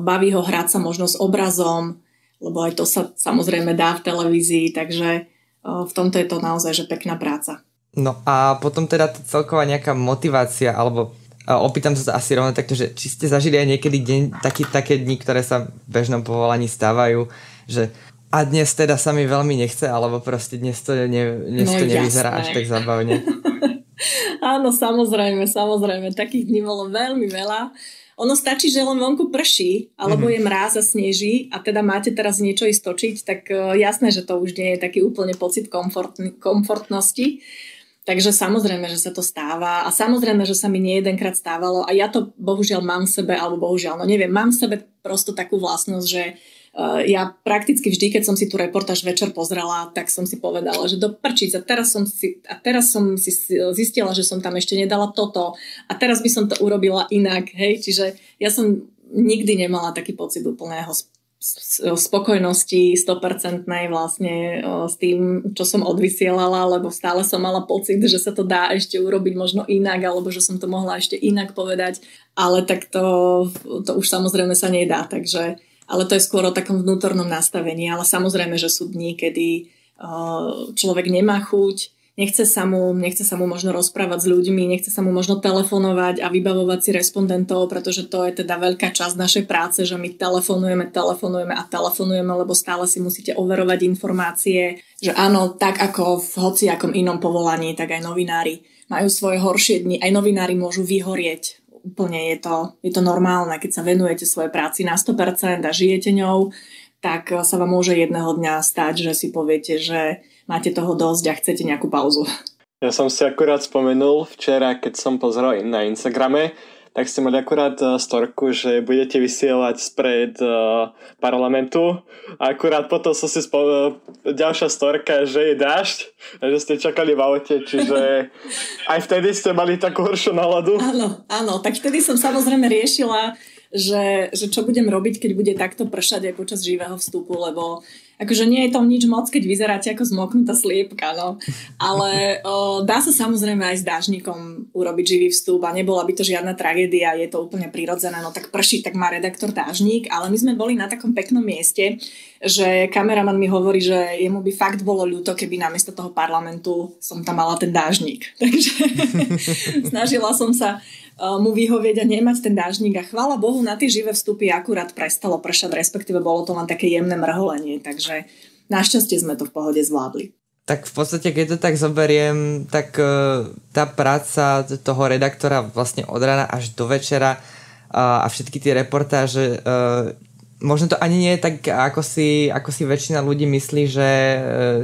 baví ho hrať sa možno s obrazom, lebo aj to sa samozrejme dá v televízii, takže v tomto je to naozaj že pekná práca. No a potom teda celková nejaká motivácia, alebo opýtam sa asi rovno takto, že či ste zažili aj niekedy deň, taký, také dni, ktoré sa v bežnom povolaní stávajú, že a dnes teda sa mi veľmi nechce, alebo proste dnes to, ne, dnes no, to nevyzerá až tak zabavne. Áno, samozrejme, samozrejme. Takých dní bolo veľmi veľa. Ono stačí, že len vonku prší, alebo mm-hmm. je mráz a sneží a teda máte teraz niečo istočiť, tak uh, jasné, že to už nie je taký úplne pocit komfort, komfortnosti. Takže samozrejme, že sa to stáva a samozrejme, že sa mi nie jedenkrát stávalo a ja to bohužiaľ mám v sebe, alebo bohužiaľ, no neviem, mám v sebe prosto takú vlastnosť, že Eh, ja prakticky vždy, keď som si tú reportáž večer pozrela, tak som si povedala, že do prčic a teraz som si, a teraz som si zistila, že som tam ešte nedala toto a teraz by som to urobila inak, hej, čiže ja som nikdy nemala taký pocit úplného spokojnosti 100% vlastne eh, s tým, čo som odvysielala, lebo stále som mala pocit, že sa to dá ešte urobiť možno inak, alebo že som to mohla ešte inak povedať, ale tak to, to už samozrejme sa nedá, takže ale to je skôr o takom vnútornom nastavení. Ale samozrejme, že sú dní, kedy uh, človek nemá chuť, nechce sa mu, nechce sa mu možno rozprávať s ľuďmi, nechce sa mu možno telefonovať a vybavovať si respondentov, pretože to je teda veľká časť našej práce, že my telefonujeme, telefonujeme a telefonujeme, lebo stále si musíte overovať informácie, že áno, tak ako v hociakom inom povolaní, tak aj novinári majú svoje horšie dni, aj novinári môžu vyhorieť. Úplne je to, je to normálne, keď sa venujete svojej práci na 100% a žijete ňou, tak sa vám môže jedného dňa stať, že si poviete, že máte toho dosť a chcete nejakú pauzu. Ja som si akurát spomenul včera, keď som pozrel na Instagrame, tak ste mali akurát uh, storku, že budete vysielať spred uh, parlamentu a akurát potom som si spomenul uh, ďalšia storka, že je dážď a že ste čakali v aute, čiže aj vtedy ste mali takú horšiu náladu. Áno, áno, tak vtedy som samozrejme riešila že, že čo budem robiť, keď bude takto pršať aj počas živého vstupu, lebo akože nie je to nič moc, keď vyzeráte ako zmoknutá sliepka, no. Ale o, dá sa samozrejme aj s dážnikom urobiť živý vstup a nebola by to žiadna tragédia, je to úplne prirodzené, no tak prší, tak má redaktor dážnik, ale my sme boli na takom peknom mieste, že kameraman mi hovorí, že jemu by fakt bolo ľúto, keby namiesto toho parlamentu som tam mala ten dážnik. Takže snažila som sa mu vyhovieť a nemať ten dážnik a chvála Bohu na tie živé vstupy akurát prestalo pršať, respektíve bolo to len také jemné mrholenie, takže našťastie sme to v pohode zvládli. Tak v podstate, keď to tak zoberiem, tak uh, tá práca toho redaktora vlastne od rána až do večera uh, a všetky tie reportáže možno to ani nie je tak, ako si, ako si väčšina ľudí myslí, že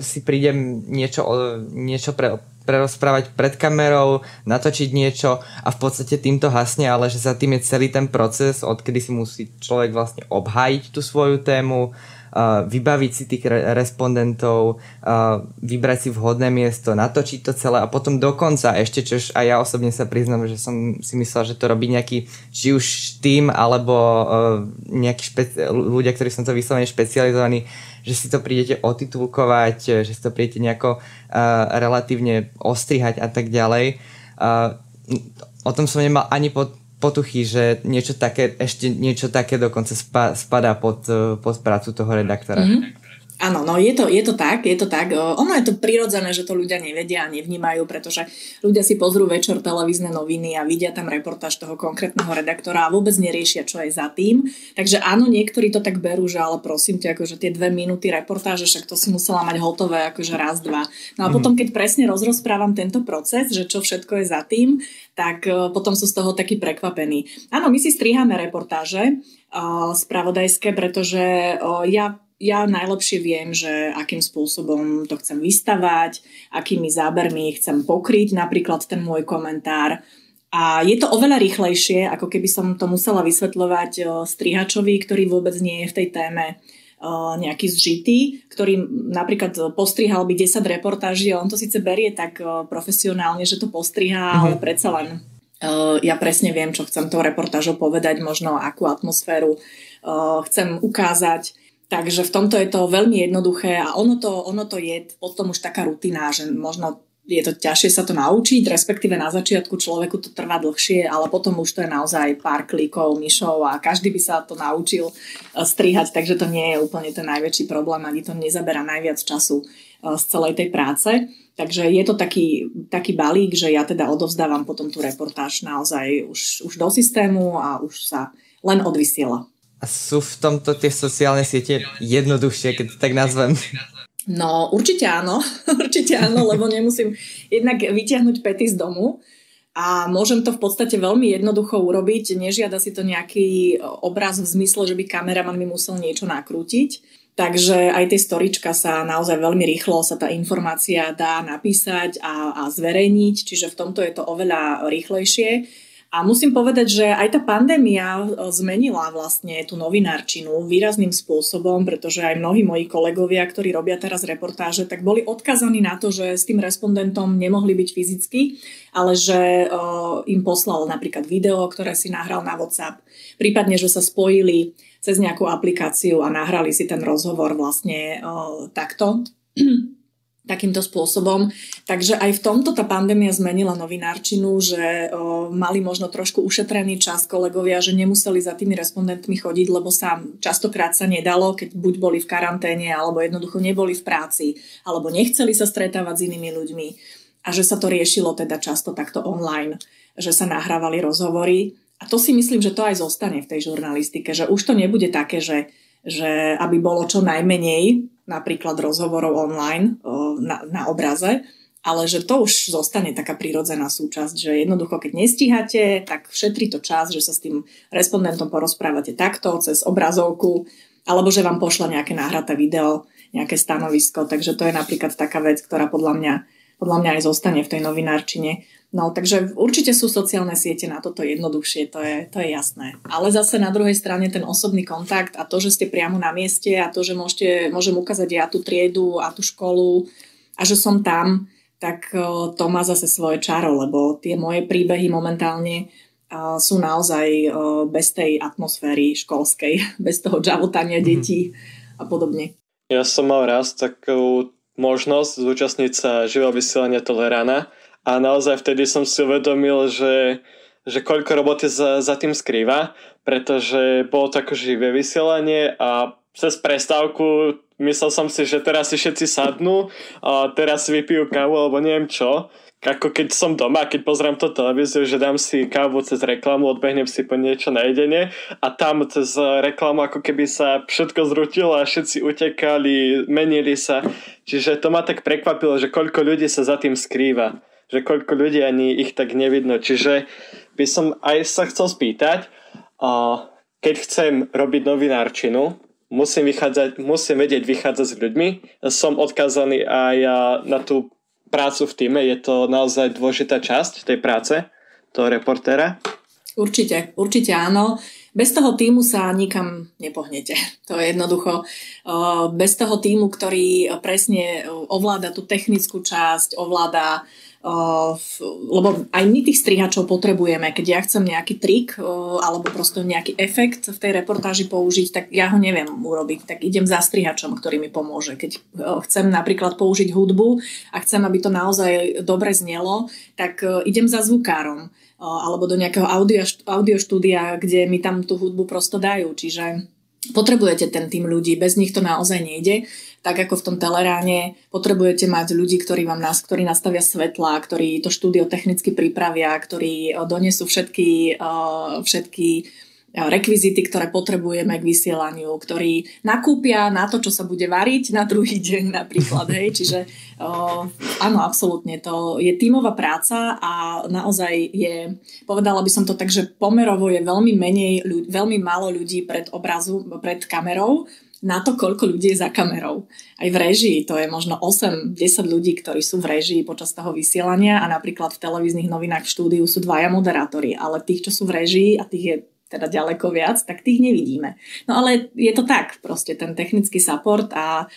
si prídem niečo, niečo pre, prerozprávať pred kamerou, natočiť niečo a v podstate týmto hasne, ale že za tým je celý ten proces, odkedy si musí človek vlastne obhájiť tú svoju tému, uh, vybaviť si tých re- respondentov, uh, vybrať si vhodné miesto, natočiť to celé a potom dokonca ešte, čož aj ja osobne sa priznam, že som si myslel, že to robí nejaký či už tým alebo uh, nejakí špeci- ľudia, ktorí som to vyslovene špecializovaní, že si to prídete otitulkovať, že si to prídete nejako uh, relatívne ostrihať a tak ďalej. Uh, o tom som nemal ani pod, potuchy, že niečo také, ešte niečo také dokonca spa, spadá pod, pod prácu toho redaktora. Mm-hmm. Áno, no je to, je to tak, je to tak. Ono je to prirodzené, že to ľudia nevedia a nevnímajú, pretože ľudia si pozrú večer televízne noviny a vidia tam reportáž toho konkrétneho redaktora a vôbec neriešia, čo je za tým. Takže áno, niektorí to tak berú, že ale prosím ťa, akože tie dve minúty reportáže, však to si musela mať hotové akože raz, dva. No a potom, keď presne rozrozprávam tento proces, že čo všetko je za tým, tak e, potom sú z toho taký prekvapení. Áno, my si striháme reportáže, spravodajské, pretože ja ja najlepšie viem, že akým spôsobom to chcem vystavať, akými zábermi chcem pokryť napríklad ten môj komentár. A je to oveľa rýchlejšie, ako keby som to musela vysvetľovať strihačovi, ktorý vôbec nie je v tej téme nejaký zžitý, ktorý napríklad postrihal by 10 reportáží a on to síce berie tak profesionálne, že to postriha, mm-hmm. ale predsa len ja presne viem, čo chcem tou reportážou povedať, možno akú atmosféru chcem ukázať. Takže v tomto je to veľmi jednoduché a ono to, ono to je potom už taká rutina, že možno je to ťažšie sa to naučiť, respektíve na začiatku človeku to trvá dlhšie, ale potom už to je naozaj pár klikov, myšov a každý by sa to naučil eh, strihať, takže to nie je úplne ten najväčší problém, ani to nezabera najviac času eh, z celej tej práce. Takže je to taký, taký balík, že ja teda odovzdávam potom tú reportáž naozaj už, už do systému a už sa len odvysiela. A sú v tomto tie sociálne siete jednoduchšie, keď tak nazvem? No, určite áno, určite áno, lebo nemusím jednak vyťahnuť pety z domu a môžem to v podstate veľmi jednoducho urobiť. Nežiada si to nejaký obraz v zmysle, že by kameraman mi musel niečo nakrútiť. Takže aj tie storička sa naozaj veľmi rýchlo sa tá informácia dá napísať a, a zverejniť, čiže v tomto je to oveľa rýchlejšie. A musím povedať, že aj tá pandémia e, zmenila vlastne tú novinárčinu výrazným spôsobom, pretože aj mnohí moji kolegovia, ktorí robia teraz reportáže, tak boli odkazaní na to, že s tým respondentom nemohli byť fyzicky, ale že uh, im poslal napríklad video, ktoré si nahral na WhatsApp, prípadne, že sa spojili cez nejakú aplikáciu a nahrali si ten rozhovor vlastne uh, takto takýmto spôsobom. Takže aj v tomto tá pandémia zmenila novinárčinu, že o, mali možno trošku ušetrený čas kolegovia, že nemuseli za tými respondentmi chodiť, lebo sa častokrát sa nedalo, keď buď boli v karanténe, alebo jednoducho neboli v práci, alebo nechceli sa stretávať s inými ľuďmi. A že sa to riešilo teda často takto online, že sa nahrávali rozhovory. A to si myslím, že to aj zostane v tej žurnalistike, že už to nebude také, že že aby bolo čo najmenej napríklad rozhovorov online na, na obraze, ale že to už zostane taká prirodzená súčasť, že jednoducho, keď nestíhate, tak všetri to čas, že sa s tým respondentom porozprávate takto, cez obrazovku, alebo že vám pošla nejaké nahraté video, nejaké stanovisko, takže to je napríklad taká vec, ktorá podľa mňa, podľa mňa aj zostane v tej novinárčine. No, takže určite sú sociálne siete na toto jednoduchšie, to je, to je jasné. Ale zase na druhej strane ten osobný kontakt a to, že ste priamo na mieste a to, že môžete, môžem ukázať ja tú triedu a tú školu a že som tam, tak to má zase svoje čaro, lebo tie moje príbehy momentálne sú naozaj bez tej atmosféry školskej, bez toho džavotania mm-hmm. detí a podobne. Ja som mal raz takú možnosť zúčastniť sa živého vysielania Tolerana, a naozaj vtedy som si uvedomil, že, že koľko roboty za, za tým skrýva, pretože bolo to ako živé vysielanie a cez prestávku myslel som si, že teraz si všetci sadnú a teraz si vypijú kávu alebo neviem čo. Ako keď som doma, keď pozriem to televíziu, že dám si kávu cez reklamu, odbehnem si po niečo na jedenie a tam cez reklamu ako keby sa všetko zrutilo a všetci utekali, menili sa. Čiže to ma tak prekvapilo, že koľko ľudí sa za tým skrýva že koľko ľudí ani ich tak nevidno. Čiže by som aj sa chcel spýtať, keď chcem robiť novinárčinu, musím, vychádzať, musím vedieť vychádzať s ľuďmi. Som odkazaný aj na tú prácu v týme. Je to naozaj dôležitá časť tej práce, toho reportéra? Určite, určite áno. Bez toho týmu sa nikam nepohnete. To je jednoducho. Bez toho týmu, ktorý presne ovláda tú technickú časť, ovláda lebo aj my tých strihačov potrebujeme. Keď ja chcem nejaký trik uh, alebo proste nejaký efekt v tej reportáži použiť, tak ja ho neviem urobiť. Tak idem za strihačom, ktorý mi pomôže. Keď uh, chcem napríklad použiť hudbu a chcem, aby to naozaj dobre znelo, tak idem za zvukárom alebo do nejakého audio, audio štúdia, kde mi tam tú hudbu prosto dajú. Čiže potrebujete ten tým ľudí, bez nich to naozaj nejde tak ako v tom teleráne potrebujete mať ľudí, ktorí vám nás, ktorí nastavia svetla, ktorí to štúdio technicky pripravia, ktorí eh, donesú všetky, eh, všetky rekvizity, ktoré potrebujeme k vysielaniu, ktorí nakúpia na to, čo sa bude variť na druhý deň napríklad. Hej. Čiže o, áno, absolútne, to je tímová práca a naozaj je, povedala by som to tak, že pomerovo je veľmi menej, veľmi málo ľudí pred obrazu, pred kamerou na to, koľko ľudí je za kamerou. Aj v režii to je možno 8-10 ľudí, ktorí sú v režii počas toho vysielania a napríklad v televíznych novinách v štúdiu sú dvaja moderátori, ale tých, čo sú v režii a tých je teda ďaleko viac, tak tých nevidíme. No ale je to tak, proste ten technický support a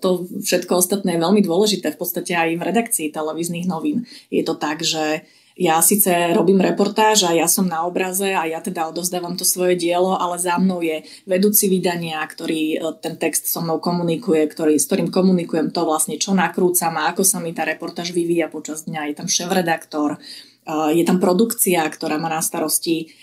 to všetko ostatné je veľmi dôležité, v podstate aj v redakcii televíznych novín. Je to tak, že ja síce robím reportáž a ja som na obraze a ja teda odozdávam to svoje dielo, ale za mnou je vedúci vydania, ktorý e, ten text so mnou komunikuje, ktorý, s ktorým komunikujem to vlastne, čo nakrúcam a ako sa mi tá reportáž vyvíja počas dňa. Je tam šéf-redaktor, je tam produkcia, ktorá má na starosti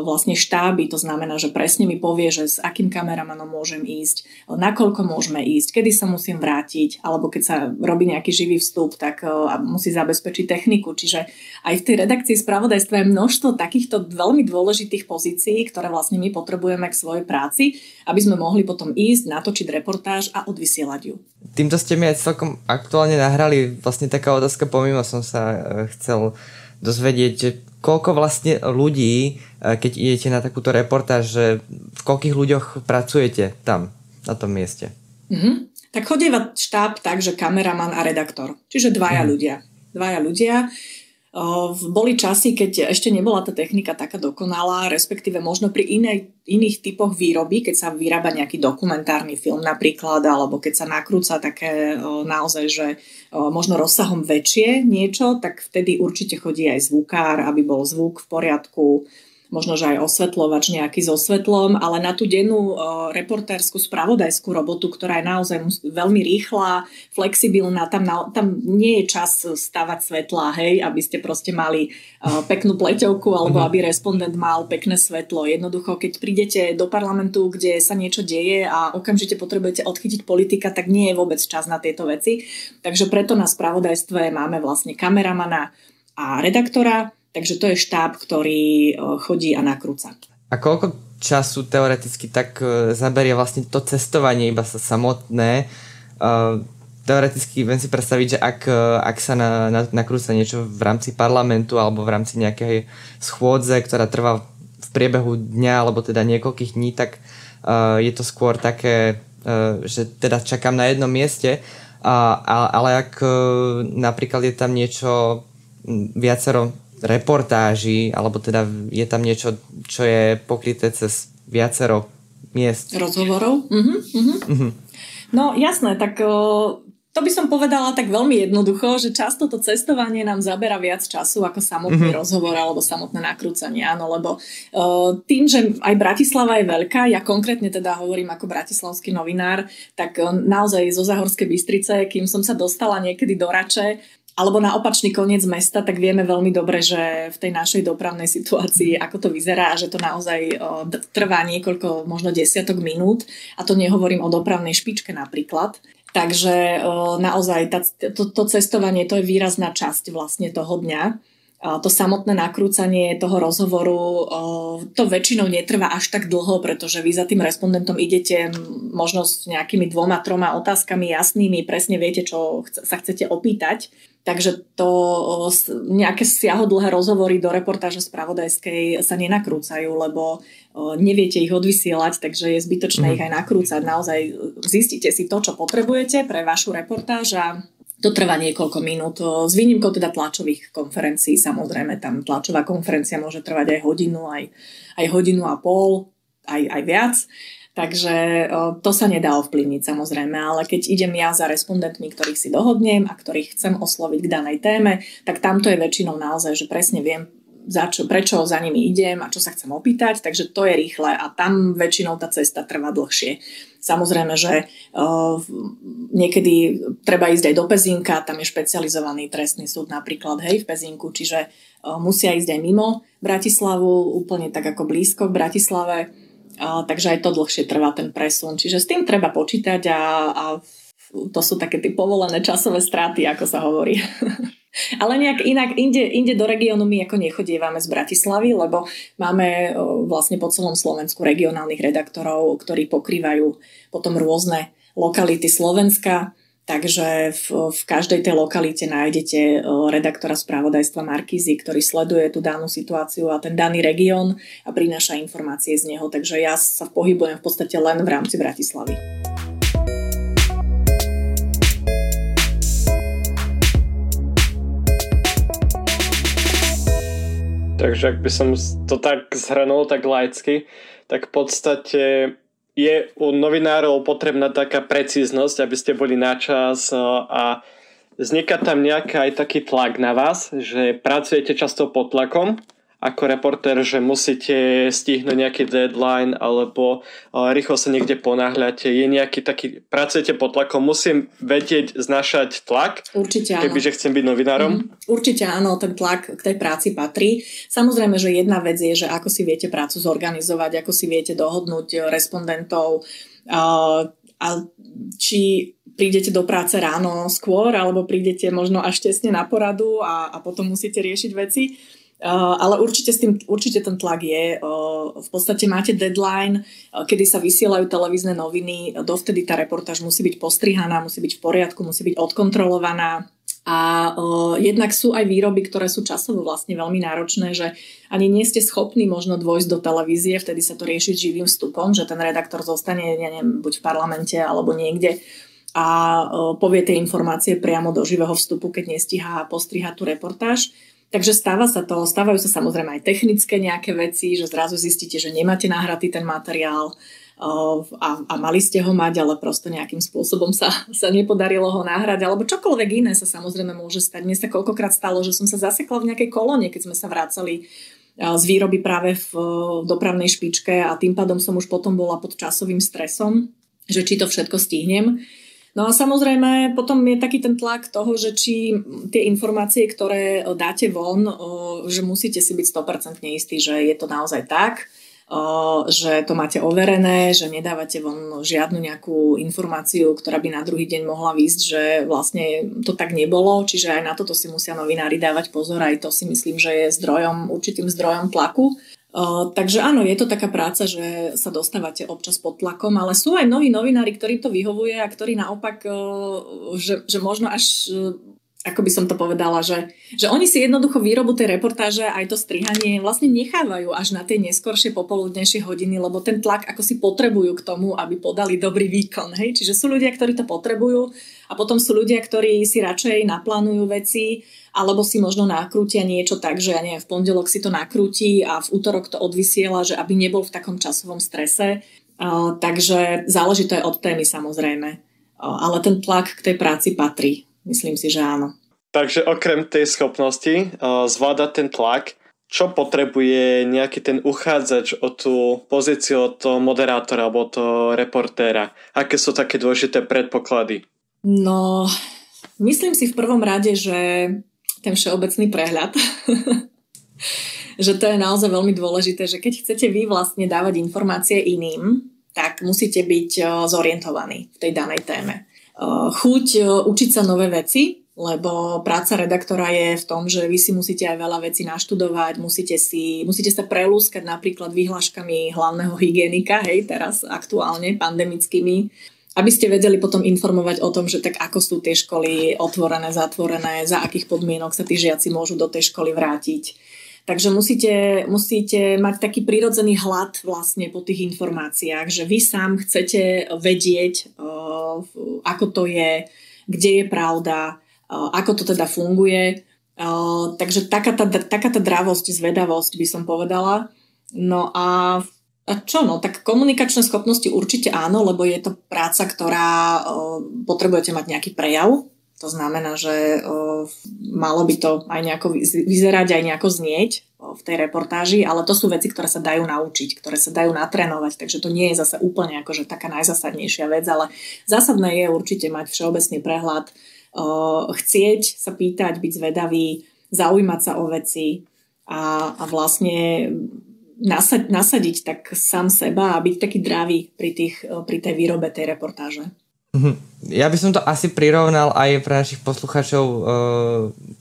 vlastne štáby, to znamená, že presne mi povie, že s akým kameramanom môžem ísť, nakoľko môžeme ísť, kedy sa musím vrátiť, alebo keď sa robí nejaký živý vstup, tak musí zabezpečiť techniku. Čiže aj v tej redakcii spravodajstva je množstvo takýchto veľmi dôležitých pozícií, ktoré vlastne my potrebujeme k svojej práci, aby sme mohli potom ísť, natočiť reportáž a odvysielať ju. Týmto ste mi aj celkom aktuálne nahrali vlastne taká otázka, pomimo som sa chcel dozvedieť, že koľko vlastne ľudí, e, keď idete na takúto reportáž, že v koľkých ľuďoch pracujete tam, na tom mieste? Mm-hmm. Tak chodieva štáb tak, že kameraman a redaktor. Čiže dvaja mm. ľudia. Dvaja ľudia. Boli časy, keď ešte nebola tá technika taká dokonalá, respektíve možno pri inej, iných typoch výroby, keď sa vyrába nejaký dokumentárny film napríklad, alebo keď sa nakrúca také naozaj, že možno rozsahom väčšie niečo, tak vtedy určite chodí aj zvukár, aby bol zvuk v poriadku, možno, že aj osvetľovač nejaký so svetlom, ale na tú dennú reportérskú spravodajskú robotu, ktorá je naozaj veľmi rýchla, flexibilná, tam, na, tam nie je čas stavať svetlá, hej, aby ste proste mali peknú pleťovku alebo mhm. aby respondent mal pekné svetlo. Jednoducho, keď prídete do parlamentu, kde sa niečo deje a okamžite potrebujete odchytiť politika, tak nie je vôbec čas na tieto veci. Takže preto na spravodajstve máme vlastne kameramana a redaktora, Takže to je štáb, ktorý e, chodí a nakrúca. A koľko času teoreticky tak e, zaberie vlastne to cestovanie iba sa samotné? E, teoreticky viem si predstaviť, že ak, ak sa na, na, nakrúca niečo v rámci parlamentu alebo v rámci nejakej schôdze, ktorá trvá v priebehu dňa alebo teda niekoľkých dní, tak je to skôr také, že teda čakám na jednom mieste, ale ak napríklad je tam niečo viacero reportáži, alebo teda je tam niečo, čo je pokryté cez viacero miest. Rozhovorov? Uh-huh, uh-huh. Uh-huh. No jasné, tak o, to by som povedala tak veľmi jednoducho, že často to cestovanie nám zabera viac času ako samotný uh-huh. rozhovor alebo samotné nakrúcanie, áno, lebo o, tým, že aj Bratislava je veľká, ja konkrétne teda hovorím ako bratislavský novinár, tak o, naozaj zo Zahorskej Bystrice, kým som sa dostala niekedy do Rače, alebo na opačný koniec mesta, tak vieme veľmi dobre, že v tej našej dopravnej situácii, ako to vyzerá, že to naozaj trvá niekoľko, možno desiatok minút a to nehovorím o dopravnej špičke napríklad. Takže naozaj tá, to, to cestovanie to je výrazná časť vlastne toho dňa to samotné nakrúcanie toho rozhovoru, to väčšinou netrvá až tak dlho, pretože vy za tým respondentom idete možno s nejakými dvoma, troma otázkami jasnými, presne viete, čo sa chcete opýtať. Takže to nejaké siahodlhé rozhovory do reportáže spravodajskej sa nenakrúcajú, lebo neviete ich odvysielať, takže je zbytočné mm. ich aj nakrúcať. Naozaj zistíte si to, čo potrebujete pre vašu reportáž a to trvá niekoľko minút, s výnimkou teda tlačových konferencií. Samozrejme, tam tlačová konferencia môže trvať aj hodinu, aj, aj hodinu a pol, aj, aj viac. Takže to sa nedá ovplyvniť samozrejme, ale keď idem ja za respondentmi, ktorých si dohodnem a ktorých chcem osloviť k danej téme, tak tamto je väčšinou naozaj, že presne viem, za čo, prečo za nimi idem a čo sa chcem opýtať, takže to je rýchle a tam väčšinou tá cesta trvá dlhšie. Samozrejme, že uh, niekedy treba ísť aj do Pezínka, tam je špecializovaný trestný súd napríklad, hej, v Pezínku, čiže uh, musia ísť aj mimo Bratislavu, úplne tak ako blízko k Bratislave, uh, takže aj to dlhšie trvá ten presun. Čiže s tým treba počítať a, a to sú také tie povolené časové straty, ako sa hovorí. Ale nejak inak inde, inde do regiónu my ako nechodievame z Bratislavy, lebo máme vlastne po celom Slovensku regionálnych redaktorov, ktorí pokrývajú potom rôzne lokality Slovenska. Takže v, v každej tej lokalite nájdete redaktora správodajstva Markízy, ktorý sleduje tú danú situáciu a ten daný región a prináša informácie z neho. Takže ja sa pohybujem v podstate len v rámci Bratislavy. Takže ak by som to tak zhrnul, tak laicky, tak v podstate je u novinárov potrebná taká precíznosť, aby ste boli načas a vzniká tam nejaký aj taký tlak na vás, že pracujete často pod tlakom ako reportér, že musíte stihnúť nejaký deadline alebo rýchlo sa niekde ponáhľate. Je nejaký taký, pracujete pod tlakom, musím vedieť znašať tlak, Určite áno. kebyže chcem byť novinárom? Mm, určite áno, ten tlak k tej práci patrí. Samozrejme, že jedna vec je, že ako si viete prácu zorganizovať, ako si viete dohodnúť respondentov, a či prídete do práce ráno skôr, alebo prídete možno až tesne na poradu a, a potom musíte riešiť veci ale určite, s tým, určite ten tlak je. v podstate máte deadline, kedy sa vysielajú televízne noviny, dovtedy tá reportáž musí byť postrihaná, musí byť v poriadku, musí byť odkontrolovaná. A uh, jednak sú aj výroby, ktoré sú časovo vlastne veľmi náročné, že ani nie ste schopní možno dôjsť do televízie, vtedy sa to rieši živým vstupom, že ten redaktor zostane, ja neviem, buď v parlamente alebo niekde a uh, povie tie informácie priamo do živého vstupu, keď nestíha postrihať tú reportáž. Takže stáva sa to, stávajú sa samozrejme aj technické nejaké veci, že zrazu zistíte, že nemáte nahratý ten materiál a, a mali ste ho mať, ale prosto nejakým spôsobom sa, sa nepodarilo ho nahrať, alebo čokoľvek iné sa samozrejme môže stať. Mne sa koľkokrát stalo, že som sa zasekla v nejakej kolóne, keď sme sa vracali z výroby práve v dopravnej špičke a tým pádom som už potom bola pod časovým stresom, že či to všetko stihnem. No a samozrejme potom je taký ten tlak toho, že či tie informácie, ktoré dáte von, že musíte si byť 100% istí, že je to naozaj tak, že to máte overené, že nedávate von žiadnu nejakú informáciu, ktorá by na druhý deň mohla výsť, že vlastne to tak nebolo, čiže aj na toto si musia novinári dávať pozor, aj to si myslím, že je zdrojom, určitým zdrojom tlaku. Takže áno, je to taká práca, že sa dostávate občas pod tlakom, ale sú aj noví novinári, ktorí to vyhovuje a ktorí naopak, uh, že, že možno až ako by som to povedala, že, že oni si jednoducho výrobu tej reportáže aj to strihanie vlastne nechávajú až na tie neskoršie popoludnejšie hodiny, lebo ten tlak ako si potrebujú k tomu, aby podali dobrý výkon. Hej? Čiže sú ľudia, ktorí to potrebujú a potom sú ľudia, ktorí si radšej naplánujú veci alebo si možno nakrútia niečo tak, že ja neviem, v pondelok si to nakrúti a v útorok to odvysiela, že aby nebol v takom časovom strese. Uh, takže záleží to aj od témy samozrejme. Uh, ale ten tlak k tej práci patrí. Myslím si, že áno. Takže okrem tej schopnosti uh, zvládať ten tlak, čo potrebuje nejaký ten uchádzač o tú pozíciu od toho moderátora alebo toho reportéra? Aké sú také dôležité predpoklady? No, myslím si v prvom rade, že ten všeobecný prehľad, že to je naozaj veľmi dôležité, že keď chcete vy vlastne dávať informácie iným, tak musíte byť zorientovaní v tej danej téme. Eh, chuť eh, učiť sa nové veci, lebo práca redaktora je v tom, že vy si musíte aj veľa vecí naštudovať, musíte, si, musíte sa prelúskať napríklad výhľaškami hlavného hygienika, hej, teraz aktuálne pandemickými, aby ste vedeli potom informovať o tom, že tak ako sú tie školy otvorené, zatvorené, za akých podmienok sa tí žiaci môžu do tej školy vrátiť Takže musíte, musíte mať taký prirodzený hlad vlastne po tých informáciách, že vy sám chcete vedieť, uh, ako to je, kde je pravda, uh, ako to teda funguje. Uh, takže taká tá, taká tá dravosť, zvedavosť by som povedala. No a a čo no, tak komunikačné schopnosti určite áno, lebo je to práca, ktorá potrebujete mať nejaký prejav, to znamená, že malo by to aj nejako vyzerať, aj nejako znieť v tej reportáži, ale to sú veci, ktoré sa dajú naučiť, ktoré sa dajú natrénovať, takže to nie je zase úplne akože taká najzasadnejšia vec, ale zásadné je určite mať všeobecný prehľad, chcieť sa pýtať, byť zvedavý, zaujímať sa o veci a, a vlastne nasad, nasadiť tak sám seba a byť taký dravý pri, tých, pri tej výrobe tej reportáže. Mhm. Ja by som to asi prirovnal aj pre našich posluchačov uh,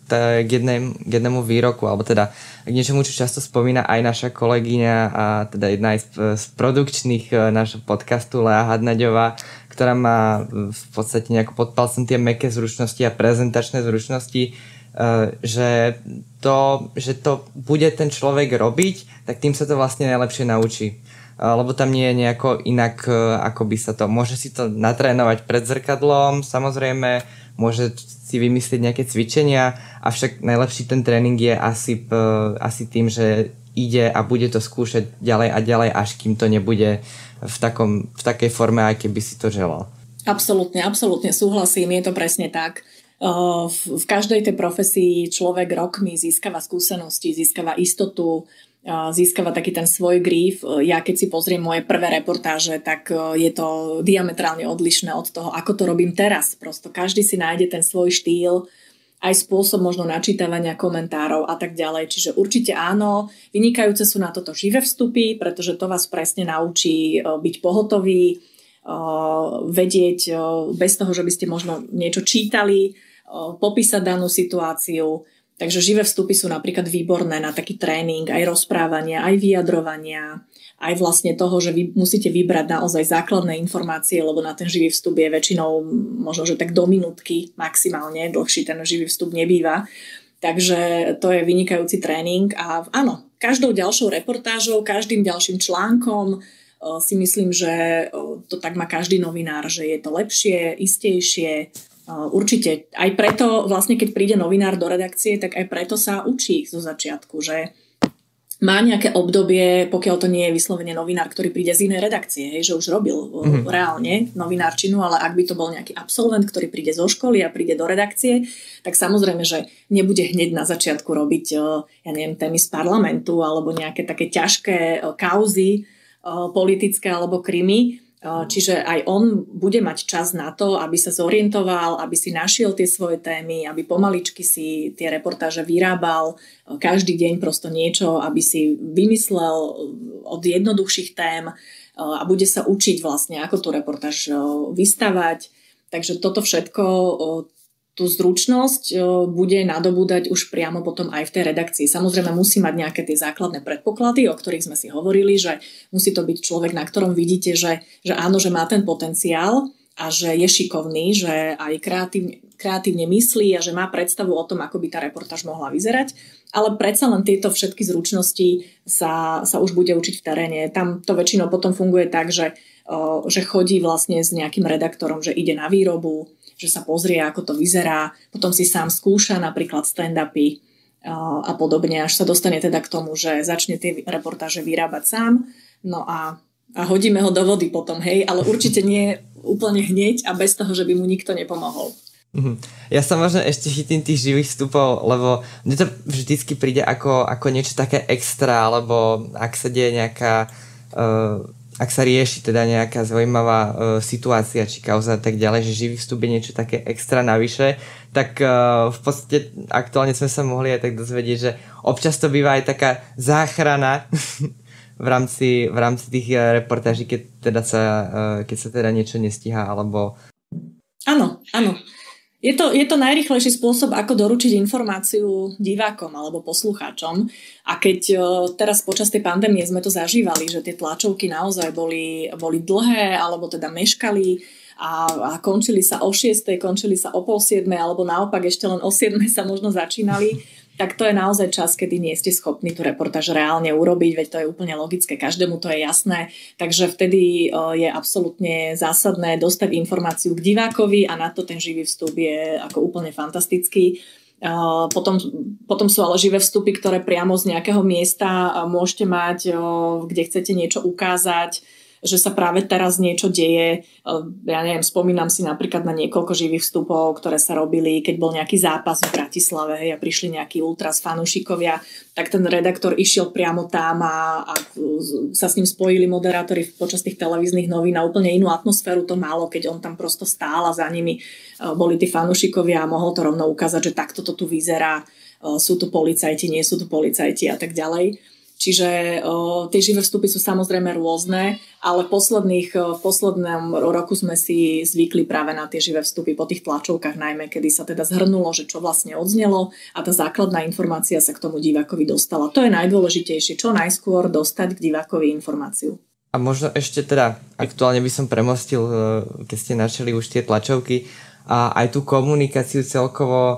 k, jednej, k jednému výroku, alebo teda k niečomu, čo často spomína aj naša kolegyňa a teda jedna z, z produkčných uh, nášho podcastu Lea Hadnaďová, ktorá má v podstate nejako pod palcom tie meké zručnosti a prezentačné zručnosti, že to, že to bude ten človek robiť, tak tým sa to vlastne najlepšie naučí lebo tam nie je nejako inak, ako by sa to... Môže si to natrénovať pred zrkadlom, samozrejme, môže si vymyslieť nejaké cvičenia, avšak najlepší ten tréning je asi, asi tým, že ide a bude to skúšať ďalej a ďalej, až kým to nebude v, takom, v takej forme, aj keby si to želal. Absolútne, absolútne súhlasím, je to presne tak. V každej tej profesii človek rokmi získava skúsenosti, získava istotu, získava taký ten svoj gríf. Ja keď si pozriem moje prvé reportáže, tak e, je to diametrálne odlišné od toho, ako to robím teraz. Prosto každý si nájde ten svoj štýl, aj spôsob možno načítavania komentárov a tak ďalej. Čiže určite áno, vynikajúce sú na toto živé vstupy, pretože to vás presne naučí e, byť pohotový, e, vedieť bez toho, že by ste možno niečo čítali, popísať danú situáciu, Takže živé vstupy sú napríklad výborné na taký tréning, aj rozprávania, aj vyjadrovania, aj vlastne toho, že vy musíte vybrať naozaj základné informácie, lebo na ten živý vstup je väčšinou možno, že tak do minútky maximálne, dlhší ten živý vstup nebýva. Takže to je vynikajúci tréning a áno, každou ďalšou reportážou, každým ďalším článkom si myslím, že to tak má každý novinár, že je to lepšie, istejšie, Určite. Aj preto, vlastne keď príde novinár do redakcie, tak aj preto sa učí zo začiatku, že má nejaké obdobie, pokiaľ to nie je vyslovene novinár, ktorý príde z inej redakcie, hej, že už robil mm-hmm. reálne novinárčinu, ale ak by to bol nejaký absolvent, ktorý príde zo školy a príde do redakcie, tak samozrejme, že nebude hneď na začiatku robiť, ja neviem, témy z parlamentu alebo nejaké také ťažké kauzy politické alebo krymy, Čiže aj on bude mať čas na to, aby sa zorientoval, aby si našiel tie svoje témy, aby pomaličky si tie reportáže vyrábal, každý deň prosto niečo, aby si vymyslel od jednoduchších tém a bude sa učiť vlastne, ako tú reportáž vystavať. Takže toto všetko tú zručnosť bude nadobúdať už priamo potom aj v tej redakcii. Samozrejme musí mať nejaké tie základné predpoklady, o ktorých sme si hovorili, že musí to byť človek, na ktorom vidíte, že, že áno, že má ten potenciál a že je šikovný, že aj kreatívne, kreatívne myslí a že má predstavu o tom, ako by tá reportáž mohla vyzerať. Ale predsa len tieto všetky zručnosti sa, sa už bude učiť v teréne. Tam to väčšinou potom funguje tak, že, že chodí vlastne s nejakým redaktorom, že ide na výrobu, že sa pozrie, ako to vyzerá, potom si sám skúša napríklad stand-upy a podobne, až sa dostane teda k tomu, že začne tie reportáže vyrábať sám, no a, a hodíme ho do vody potom, hej, ale určite nie úplne hneď a bez toho, že by mu nikto nepomohol. Mhm. Ja sa možno ešte chytím tých živých vstupov, lebo mne to vždycky príde ako, ako niečo také extra, alebo ak sa deje nejaká uh, ak sa rieši teda nejaká zaujímavá uh, situácia či kauza a tak ďalej, že živý vstup je niečo také extra navyše, tak uh, v podstate aktuálne sme sa mohli aj tak dozvedieť, že občas to býva aj taká záchrana v rámci, v rámci tých uh, reportáží, keď, teda sa, uh, keď sa teda niečo nestíha alebo... Áno, áno. Je to, je to najrychlejší spôsob, ako doručiť informáciu divákom alebo poslucháčom. A keď teraz počas tej pandémie sme to zažívali, že tie tlačovky naozaj boli, boli dlhé alebo teda meškali a, a končili sa o 6, končili sa o pol 7 alebo naopak ešte len o 7 sa možno začínali, tak to je naozaj čas, kedy nie ste schopní tú reportáž reálne urobiť, veď to je úplne logické, každému to je jasné. Takže vtedy je absolútne zásadné dostať informáciu k divákovi a na to ten živý vstup je ako úplne fantastický. Potom, potom sú ale živé vstupy, ktoré priamo z nejakého miesta môžete mať, kde chcete niečo ukázať, že sa práve teraz niečo deje. Ja neviem, spomínam si napríklad na niekoľko živých vstupov, ktoré sa robili, keď bol nejaký zápas v Bratislave a prišli nejakí ultras fanúšikovia, tak ten redaktor išiel priamo tam a, a sa s ním spojili moderátori počas tých televíznych novín a úplne inú atmosféru to malo, keď on tam prosto stál a za nimi boli tí fanúšikovia a mohol to rovno ukázať, že takto to tu vyzerá, sú tu policajti, nie sú tu policajti a tak ďalej. Čiže o, tie živé vstupy sú samozrejme rôzne, ale posledných, v poslednom roku sme si zvykli práve na tie živé vstupy po tých tlačovkách najmä, kedy sa teda zhrnulo, že čo vlastne odznelo a tá základná informácia sa k tomu divákovi dostala. To je najdôležitejšie, čo najskôr dostať k divákovi informáciu. A možno ešte teda, aktuálne by som premostil, e, keď ste načali už tie tlačovky, a aj tú komunikáciu celkovo e,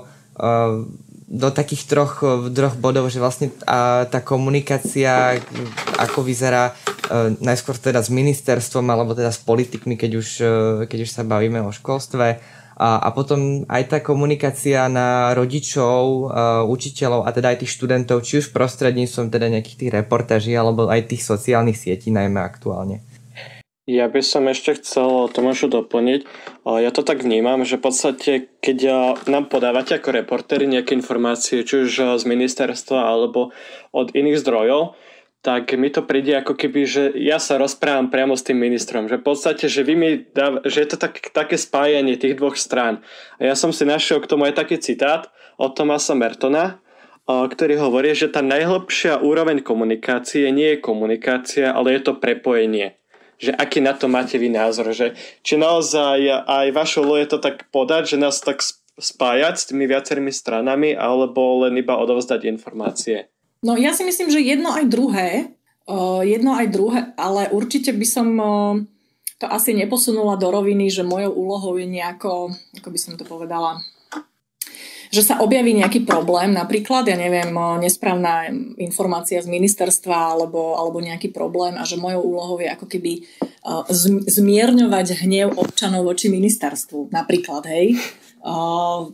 do takých troch, troch bodov, že vlastne tá komunikácia, ako vyzerá najskôr teda s ministerstvom alebo teda s politikmi, keď už, keď už sa bavíme o školstve, a, a potom aj tá komunikácia na rodičov, uh, učiteľov a teda aj tých študentov, či už prostredníctvom teda nejakých tých reportáží alebo aj tých sociálnych sietí najmä aktuálne. Ja by som ešte chcel Tomášu doplniť. Ja to tak vnímam, že v podstate, keď nám podávate ako reportéri nejaké informácie, či už z ministerstva alebo od iných zdrojov, tak mi to príde ako keby, že ja sa rozprávam priamo s tým ministrom, že v podstate, že vy mi dáv, že je to tak, také spájanie tých dvoch strán. A ja som si našiel k tomu aj taký citát od Tomasa Mertona, ktorý hovorí, že tá najhlbšia úroveň komunikácie nie je komunikácia, ale je to prepojenie. Že aký na to máte vy názor, že či naozaj aj vašou je to tak podať, že nás tak spájať s tými viacerými stranami, alebo len iba odovzdať informácie. No ja si myslím, že jedno aj druhé, uh, jedno aj druhé, ale určite by som to asi neposunula do roviny, že mojou úlohou je nejako, ako by som to povedala, že sa objaví nejaký problém, napríklad, ja neviem, nesprávna informácia z ministerstva alebo, alebo nejaký problém a že mojou úlohou je ako keby zmierňovať hnev občanov voči ministerstvu, napríklad, hej.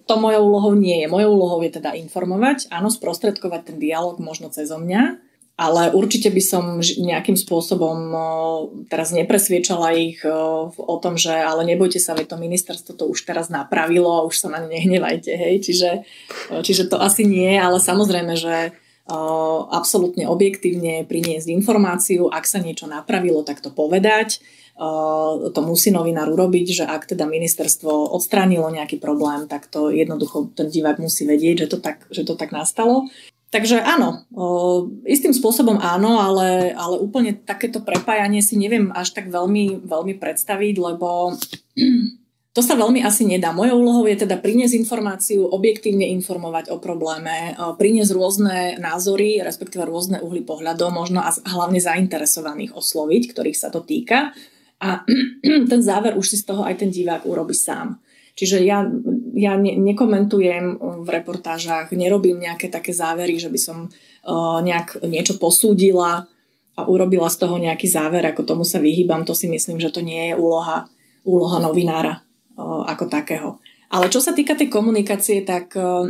To mojou úlohou nie je. Mojou úlohou je teda informovať, áno, sprostredkovať ten dialog možno cez mňa, ale určite by som nejakým spôsobom teraz nepresviečala ich o tom, že ale nebojte sa, veď to ministerstvo to už teraz napravilo, už sa na ne nehnevajte, hej, čiže, čiže to asi nie, ale samozrejme, že absolútne objektívne priniesť informáciu, ak sa niečo napravilo, tak to povedať to musí novinár urobiť, že ak teda ministerstvo odstránilo nejaký problém, tak to jednoducho ten divák musí vedieť, že to tak, že to tak nastalo. Takže áno, istým spôsobom áno, ale, ale úplne takéto prepájanie si neviem až tak veľmi, veľmi predstaviť, lebo to sa veľmi asi nedá. Mojou úlohou je teda priniesť informáciu, objektívne informovať o probléme, priniesť rôzne názory, respektíve rôzne uhly pohľadov, možno a hlavne zainteresovaných osloviť, ktorých sa to týka a ten záver už si z toho aj ten divák urobí sám. Čiže ja, ja ne, nekomentujem v reportážach, nerobím nejaké také závery, že by som uh, nejak niečo posúdila a urobila z toho nejaký záver, ako tomu sa vyhýbam, to si myslím, že to nie je úloha, úloha novinára uh, ako takého. Ale čo sa týka tej komunikácie, tak uh,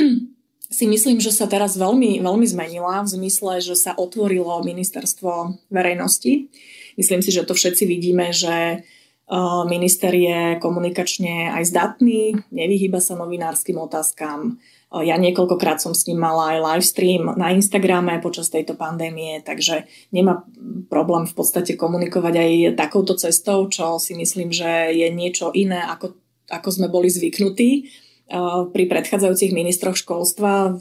si myslím, že sa teraz veľmi, veľmi zmenila v zmysle, že sa otvorilo ministerstvo verejnosti Myslím si, že to všetci vidíme, že minister je komunikačne aj zdatný, nevyhýba sa novinárskym otázkam. Ja niekoľkokrát som s ním mala aj live stream na Instagrame počas tejto pandémie, takže nemá problém v podstate komunikovať aj takouto cestou, čo si myslím, že je niečo iné, ako, ako sme boli zvyknutí pri predchádzajúcich ministroch školstva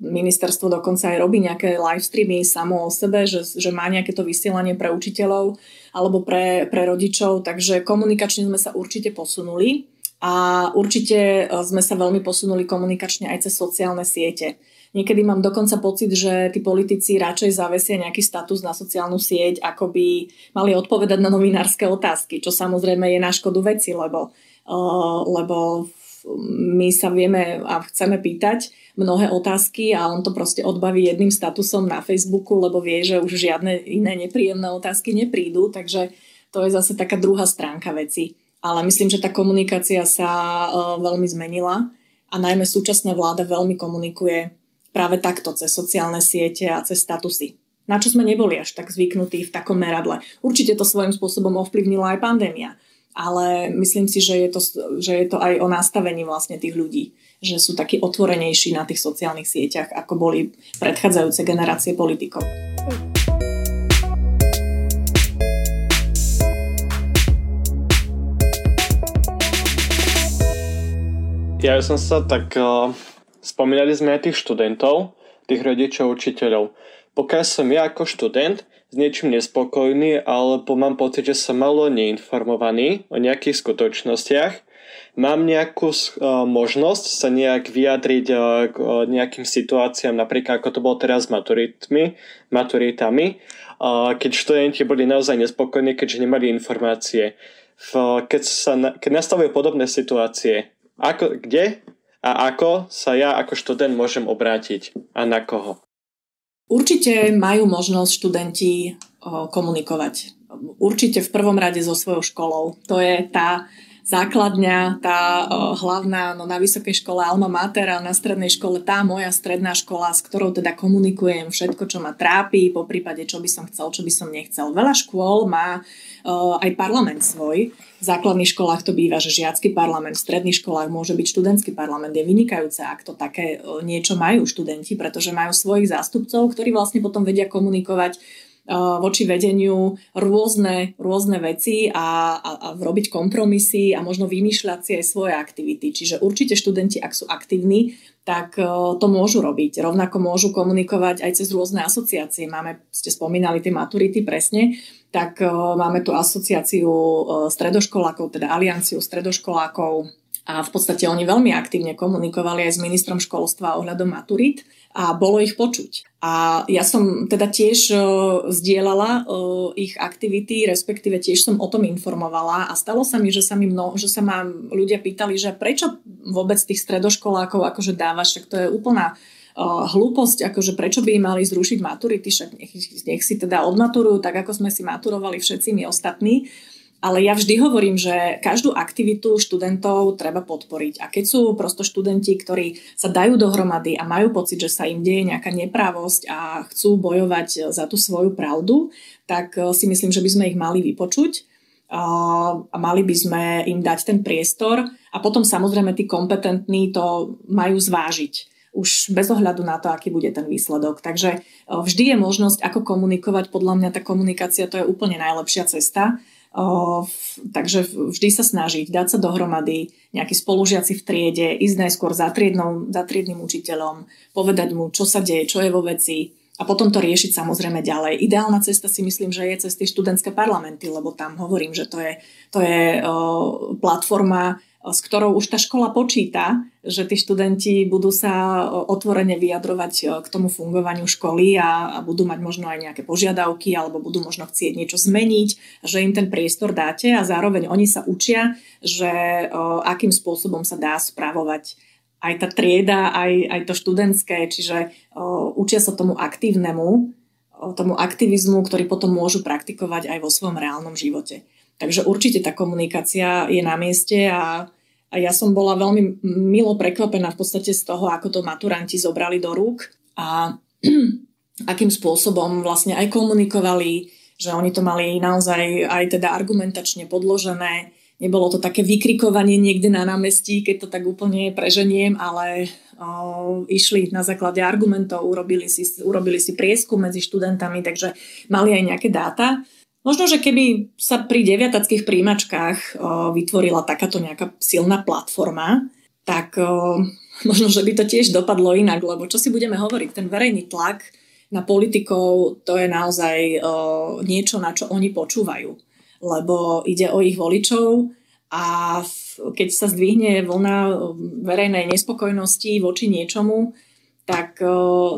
ministerstvo dokonca aj robí nejaké live streamy samo o sebe, že, že má nejaké to vysielanie pre učiteľov alebo pre, pre rodičov, takže komunikačne sme sa určite posunuli a určite e, sme sa veľmi posunuli komunikačne aj cez sociálne siete. Niekedy mám dokonca pocit, že tí politici radšej zavesia nejaký status na sociálnu sieť, ako by mali odpovedať na novinárske otázky, čo samozrejme je na škodu veci, lebo, uh, lebo my sa vieme a chceme pýtať mnohé otázky a on to proste odbaví jedným statusom na Facebooku, lebo vie, že už žiadne iné nepríjemné otázky neprídu, takže to je zase taká druhá stránka veci. Ale myslím, že tá komunikácia sa uh, veľmi zmenila a najmä súčasná vláda veľmi komunikuje práve takto cez sociálne siete a cez statusy. Na čo sme neboli až tak zvyknutí v takom meradle. Určite to svojím spôsobom ovplyvnila aj pandémia ale myslím si, že je, to, že je to aj o nastavení vlastne tých ľudí, že sú takí otvorenejší na tých sociálnych sieťach, ako boli predchádzajúce generácie politikov. Ja som sa tak... Uh, spomínali sme aj tých študentov, tých rodičov, učiteľov. Pokiaľ som ja ako študent s niečím nespokojný alebo mám pocit, že som malo neinformovaný o nejakých skutočnostiach, mám nejakú uh, možnosť sa nejak vyjadriť uh, k uh, nejakým situáciám, napríklad ako to bolo teraz s maturitmi, maturitami, keď študenti boli naozaj nespokojní, keďže nemali informácie. V, keď, sa, keď nastavujú podobné situácie, ako, kde a ako sa ja ako študent môžem obrátiť a na koho? Určite majú možnosť študenti komunikovať. Určite v prvom rade so svojou školou. To je tá základňa, tá hlavná, no na vysokej škole Alma Mater a na strednej škole tá moja stredná škola, s ktorou teda komunikujem všetko, čo ma trápi, po prípade, čo by som chcel, čo by som nechcel. Veľa škôl má aj parlament svoj. V základných školách to býva, že žiacky parlament, v stredných školách môže byť študentský parlament. Je vynikajúce, ak to také niečo majú študenti, pretože majú svojich zástupcov, ktorí vlastne potom vedia komunikovať voči vedeniu rôzne, rôzne veci a, a, a robiť kompromisy a možno vymýšľať si aj svoje aktivity. Čiže určite študenti, ak sú aktívni, tak to môžu robiť. Rovnako môžu komunikovať aj cez rôzne asociácie. Máme, ste spomínali tie maturity presne, tak máme tu asociáciu stredoškolákov, teda alianciu stredoškolákov a v podstate oni veľmi aktívne komunikovali aj s ministrom školstva ohľadom maturít a bolo ich počuť. A ja som teda tiež uh, zdieľala uh, ich aktivity, respektíve tiež som o tom informovala a stalo sa mi, že sa, mi mno, že sa ma ľudia pýtali, že prečo vôbec tých stredoškolákov akože dávaš, tak to je úplná uh, hlúposť, akože prečo by im mali zrušiť maturity, však nech, nech si teda odmaturujú, tak ako sme si maturovali všetci my ostatní. Ale ja vždy hovorím, že každú aktivitu študentov treba podporiť. A keď sú prosto študenti, ktorí sa dajú dohromady a majú pocit, že sa im deje nejaká neprávosť a chcú bojovať za tú svoju pravdu, tak eh, si myslím, že by sme ich mali vypočuť a mali by sme im dať ten priestor a potom samozrejme tí kompetentní to majú zvážiť už bez ohľadu na to, aký bude ten výsledok. Takže eh, vždy je možnosť, ako komunikovať. Podľa mňa tá komunikácia to je úplne najlepšia cesta Takže vždy sa snažiť dať sa dohromady, nejakí spolužiaci v triede, ísť najskôr za, triednou, za triednym učiteľom, povedať mu, čo sa deje, čo je vo veci a potom to riešiť samozrejme ďalej. Ideálna cesta si myslím, že je cez tie študentské parlamenty, lebo tam hovorím, že to je, to je o, platforma, s ktorou už tá škola počíta, že tí študenti budú sa otvorene vyjadrovať k tomu fungovaniu školy a, a budú mať možno aj nejaké požiadavky alebo budú možno chcieť niečo zmeniť, že im ten priestor dáte a zároveň oni sa učia, že o, akým spôsobom sa dá spravovať aj tá trieda, aj, aj to študentské, čiže o, učia sa tomu aktívnemu, o, tomu aktivizmu, ktorý potom môžu praktikovať aj vo svojom reálnom živote. Takže určite tá komunikácia je na mieste a, a ja som bola veľmi milo prekvapená v podstate z toho, ako to maturanti zobrali do rúk a akým spôsobom vlastne aj komunikovali, že oni to mali naozaj aj teda argumentačne podložené. Nebolo to také vykrikovanie niekde na námestí, keď to tak úplne preženiem, ale o, išli na základe argumentov, urobili si, urobili si prieskum medzi študentami, takže mali aj nejaké dáta. Možno, že keby sa pri deviatackých príjimačkách o, vytvorila takáto nejaká silná platforma, tak o, možno, že by to tiež dopadlo inak, lebo čo si budeme hovoriť, ten verejný tlak na politikov, to je naozaj o, niečo, na čo oni počúvajú. Lebo ide o ich voličov a keď sa zdvihne vlna verejnej nespokojnosti voči niečomu, tak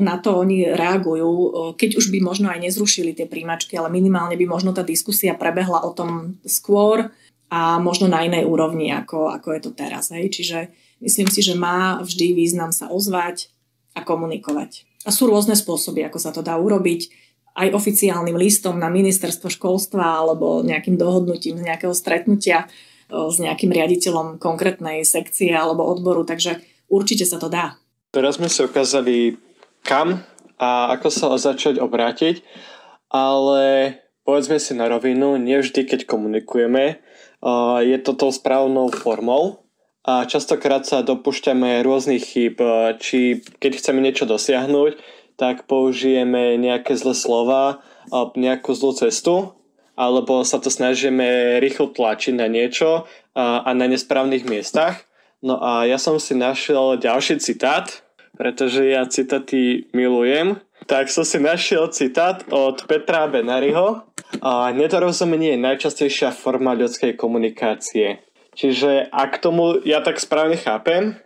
na to oni reagujú, keď už by možno aj nezrušili tie príjmačky, ale minimálne by možno tá diskusia prebehla o tom skôr a možno na inej úrovni, ako, ako je to teraz. Hej. Čiže myslím si, že má vždy význam sa ozvať a komunikovať. A sú rôzne spôsoby, ako sa to dá urobiť aj oficiálnym listom na ministerstvo školstva alebo nejakým dohodnutím z nejakého stretnutia s nejakým riaditeľom konkrétnej sekcie alebo odboru, takže určite sa to dá. Teraz sme si ukázali kam a ako sa začať obrátiť, ale povedzme si na rovinu, nevždy keď komunikujeme, je to tou správnou formou a častokrát sa dopúšťame rôznych chyb, či keď chceme niečo dosiahnuť, tak použijeme nejaké zlé slova, nejakú zlú cestu, alebo sa to snažíme rýchlo tlačiť na niečo a na nesprávnych miestach No a ja som si našiel ďalší citát, pretože ja citáty milujem. Tak som si našiel citát od Petra Benariho. A nedorozumenie je najčastejšia forma ľudskej komunikácie. Čiže ak tomu ja tak správne chápem,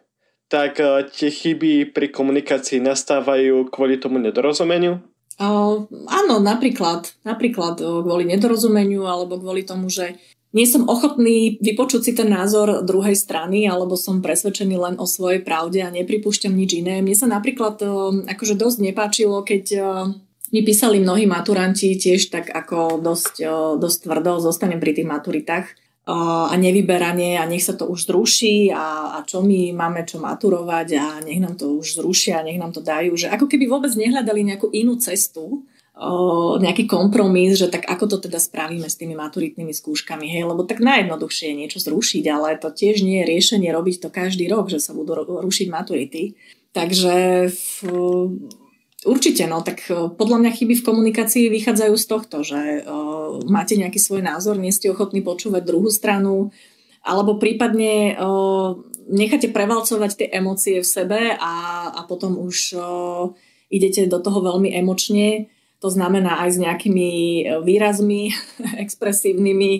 tak e, tie chyby pri komunikácii nastávajú kvôli tomu nedorozumeniu? Uh, áno, napríklad, napríklad kvôli nedorozumeniu alebo kvôli tomu, že nie som ochotný vypočuť si ten názor druhej strany alebo som presvedčený len o svojej pravde a nepripúšťam nič iné. Mne sa napríklad akože dosť nepáčilo, keď mi písali mnohí maturanti tiež tak ako dosť, dosť tvrdo, zostanem pri tých maturitách a nevyberanie a nech sa to už zruší a, a čo my máme čo maturovať a nech nám to už zrušia, nech nám to dajú, že ako keby vôbec nehľadali nejakú inú cestu, o, nejaký kompromis, že tak ako to teda spravíme s tými maturitnými skúškami, hej, lebo tak najjednoduchšie je niečo zrušiť, ale to tiež nie je riešenie robiť to každý rok, že sa budú rušiť maturity. Takže v, Určite, no, tak podľa mňa chyby v komunikácii vychádzajú z tohto, že uh, máte nejaký svoj názor, nie ste ochotní počúvať druhú stranu, alebo prípadne uh, necháte prevalcovať tie emócie v sebe a, a potom už uh, idete do toho veľmi emočne, to znamená aj s nejakými výrazmi expresívnymi,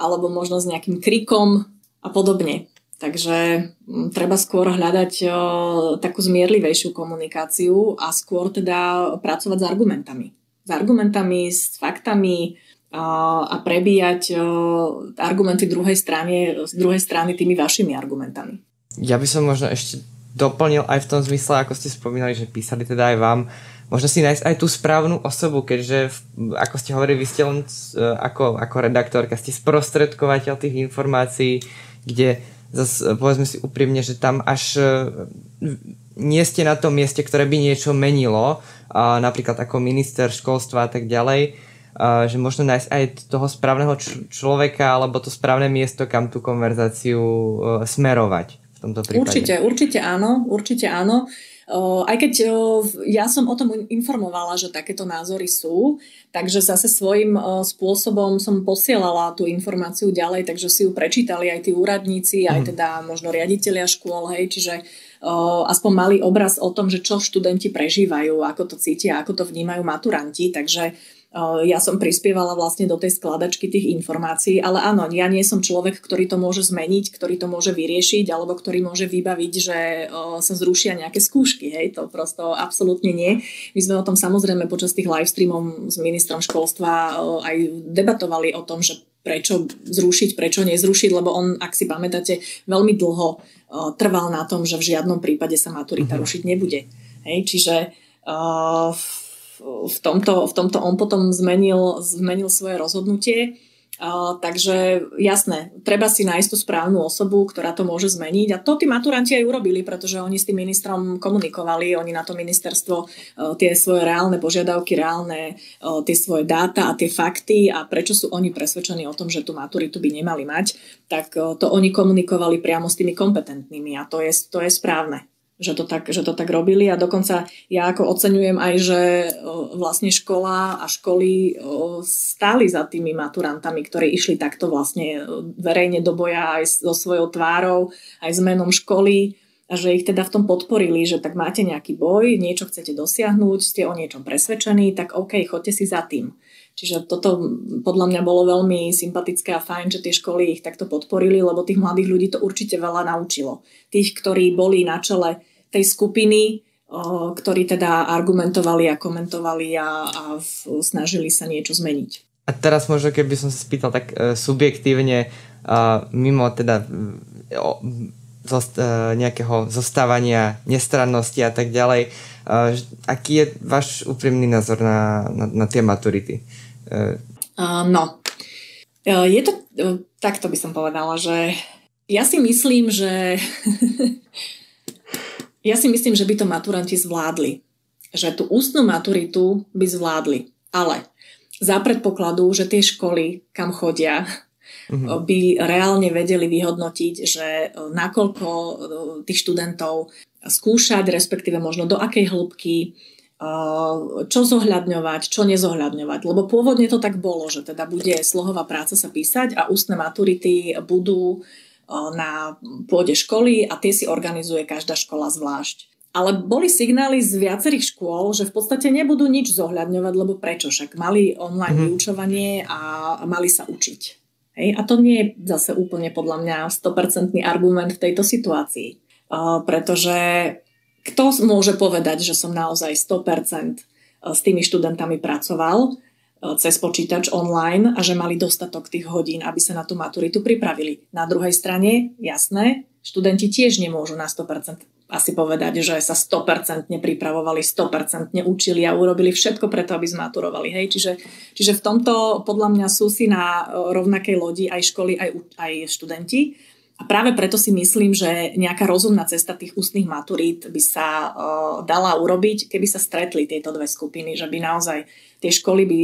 alebo možno s nejakým krikom a podobne. Takže mm, treba skôr hľadať o, takú zmierlivejšiu komunikáciu a skôr teda pracovať s argumentami. S argumentami, s faktami a prebíjať o, argumenty druhej strany, z druhej strany tými vašimi argumentami. Ja by som možno ešte doplnil aj v tom zmysle, ako ste spomínali, že písali teda aj vám, možno si nájsť aj tú správnu osobu, keďže, ako ste hovorili, vy ste len ako, ako redaktorka, ste sprostredkovateľ tých informácií, kde zase povedzme si úprimne, že tam až e, nie ste na tom mieste, ktoré by niečo menilo, napríklad ako minister školstva a tak ďalej, a že možno nájsť aj toho správneho človeka alebo to správne miesto, kam tú konverzáciu uh, smerovať v tomto prípade. Určite, určite áno, určite áno. Aj keď ja som o tom informovala, že takéto názory sú, takže zase svojím spôsobom som posielala tú informáciu ďalej, takže si ju prečítali aj tí úradníci, aj mhm. teda možno riaditeľia škôl, hej, čiže aspoň mali obraz o tom, že čo študenti prežívajú, ako to cítia, ako to vnímajú maturanti, takže ja som prispievala vlastne do tej skladačky tých informácií, ale áno, ja nie som človek, ktorý to môže zmeniť, ktorý to môže vyriešiť, alebo ktorý môže vybaviť, že sa zrušia nejaké skúšky, hej, to prosto absolútne nie. My sme o tom samozrejme počas tých live streamov s ministrom školstva aj debatovali o tom, že prečo zrušiť, prečo nezrušiť, lebo on, ak si pamätáte, veľmi dlho trval na tom, že v žiadnom prípade sa maturita uh-huh. rušiť nebude. Hej, čiže uh, v tomto, v tomto on potom zmenil, zmenil svoje rozhodnutie. Uh, takže jasné, treba si nájsť tú správnu osobu, ktorá to môže zmeniť a to tí maturanti aj urobili, pretože oni s tým ministrom komunikovali, oni na to ministerstvo uh, tie svoje reálne požiadavky, reálne uh, tie svoje dáta a tie fakty a prečo sú oni presvedčení o tom, že tú maturitu by nemali mať, tak to oni komunikovali priamo s tými kompetentnými a to je, to je správne že to, tak, že to tak robili a dokonca ja ako oceňujem aj, že vlastne škola a školy stáli za tými maturantami, ktorí išli takto vlastne verejne do boja aj so svojou tvárou, aj s menom školy a že ich teda v tom podporili, že tak máte nejaký boj, niečo chcete dosiahnuť, ste o niečom presvedčení, tak OK, chodte si za tým. Čiže toto podľa mňa bolo veľmi sympatické a fajn, že tie školy ich takto podporili, lebo tých mladých ľudí to určite veľa naučilo. Tých, ktorí boli na čele tej skupiny, ktorí teda argumentovali a komentovali a, a snažili sa niečo zmeniť. A teraz možno, keby som sa spýtal tak uh, subjektívne, uh, mimo teda zost, uh, nejakého zostávania, nestrannosti a tak ďalej, aký je váš úprimný názor na, na, na tie maturity? No, je to, takto by som povedala, že ja si myslím, že Ja si myslím, že by to maturanti zvládli. Že tú ústnu maturitu by zvládli. Ale za predpokladu, že tie školy, kam chodia, uh-huh. by reálne vedeli vyhodnotiť, že e, nakoľko e, tých študentov skúšať, respektíve možno do akej hĺbky, e, čo zohľadňovať, čo nezohľadňovať. Lebo pôvodne to tak bolo, že teda bude slohová práca sa písať a ústne maturity budú na pôde školy a tie si organizuje každá škola zvlášť. Ale boli signály z viacerých škôl, že v podstate nebudú nič zohľadňovať, lebo prečo však mali online mm-hmm. vyučovanie a mali sa učiť. Hej? A to nie je zase úplne podľa mňa 100% argument v tejto situácii. Uh, pretože kto môže povedať, že som naozaj 100% s tými študentami pracoval cez počítač online a že mali dostatok tých hodín, aby sa na tú maturitu pripravili. Na druhej strane, jasné, študenti tiež nemôžu na 100% asi povedať, že sa 100% pripravovali, 100% učili a urobili všetko preto, aby zmaturovali. Hej? Čiže, čiže v tomto podľa mňa sú si na rovnakej lodi aj školy, aj, aj študenti. A práve preto si myslím, že nejaká rozumná cesta tých ústnych maturít by sa uh, dala urobiť, keby sa stretli tieto dve skupiny, že by naozaj tie školy by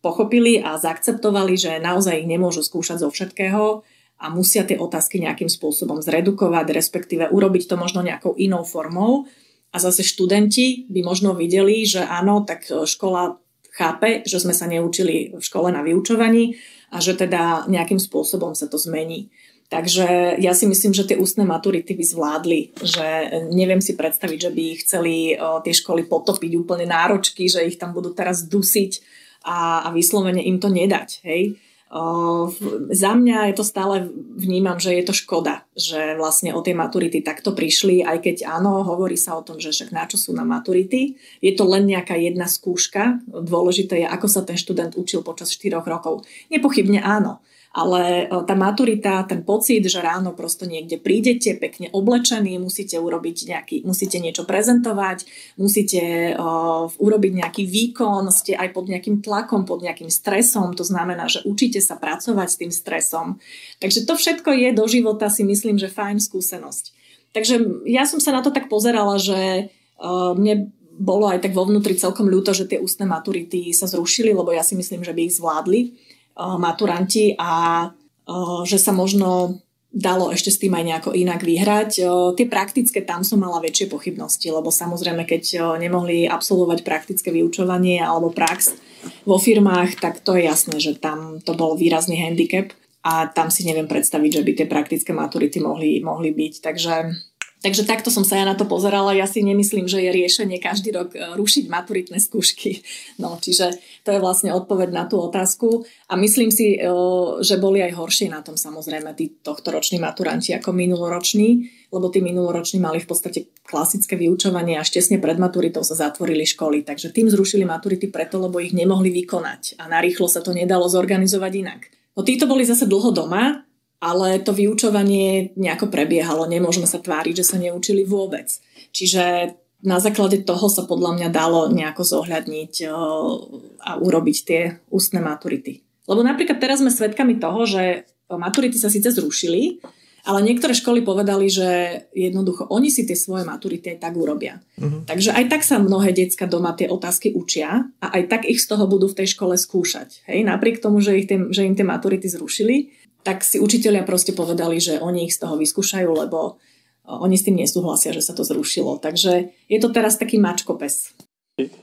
pochopili a zaakceptovali, že naozaj ich nemôžu skúšať zo všetkého a musia tie otázky nejakým spôsobom zredukovať, respektíve urobiť to možno nejakou inou formou. A zase študenti by možno videli, že áno, tak škola chápe, že sme sa neučili v škole na vyučovaní a že teda nejakým spôsobom sa to zmení. Takže ja si myslím, že tie ústne maturity by zvládli, že neviem si predstaviť, že by ich chceli tie školy potopiť úplne náročky, že ich tam budú teraz dusiť a, a vyslovene im to nedať. Hej? Uh, za mňa je to stále vnímam, že je to škoda, že vlastne o tie maturity takto prišli, aj keď áno, hovorí sa o tom, že však na čo sú na maturity. Je to len nejaká jedna skúška. Dôležité je, ako sa ten študent učil počas 4 rokov. Nepochybne áno ale e, tá maturita, ten pocit, že ráno prosto niekde prídete, pekne oblečení, musíte urobiť nejaký, musíte niečo prezentovať, musíte uh, urobiť nejaký výkon, ste aj pod nejakým tlakom, pod nejakým stresom, to znamená, že učíte sa pracovať s tým stresom. Takže to všetko je do života si myslím, že fajn skúsenosť. Takže ja som sa na to tak pozerala, že uh, mne bolo aj tak vo vnútri celkom ľúto, že tie ústne maturity sa zrušili, lebo ja si myslím, že by ich zvládli maturanti a že sa možno dalo ešte s tým aj nejako inak vyhrať. Tie praktické, tam som mala väčšie pochybnosti, lebo samozrejme, keď nemohli absolvovať praktické vyučovanie alebo prax vo firmách, tak to je jasné, že tam to bol výrazný handicap a tam si neviem predstaviť, že by tie praktické maturity mohli, mohli byť. Takže Takže takto som sa ja na to pozerala. Ja si nemyslím, že je riešenie každý rok e, rušiť maturitné skúšky. No, čiže to je vlastne odpoveď na tú otázku. A myslím si, e, že boli aj horšie na tom samozrejme tí tohtoroční maturanti ako minuloroční, lebo tí minuloroční mali v podstate klasické vyučovanie a tesne pred maturitou sa zatvorili školy. Takže tým zrušili maturity preto, lebo ich nemohli vykonať a narýchlo sa to nedalo zorganizovať inak. No títo boli zase dlho doma ale to vyučovanie nejako prebiehalo. Nemôžeme sa tváriť, že sa neučili vôbec. Čiže na základe toho sa podľa mňa dalo nejako zohľadniť a urobiť tie ústne maturity. Lebo napríklad teraz sme svedkami toho, že maturity sa síce zrušili, ale niektoré školy povedali, že jednoducho oni si tie svoje maturity aj tak urobia. Uh-huh. Takže aj tak sa mnohé decka doma tie otázky učia a aj tak ich z toho budú v tej škole skúšať. Hej? Napriek tomu, že, ich tie, že im tie maturity zrušili, tak si učitelia proste povedali, že oni ich z toho vyskúšajú, lebo oni s tým nesúhlasia, že sa to zrušilo. Takže je to teraz taký mačkopes.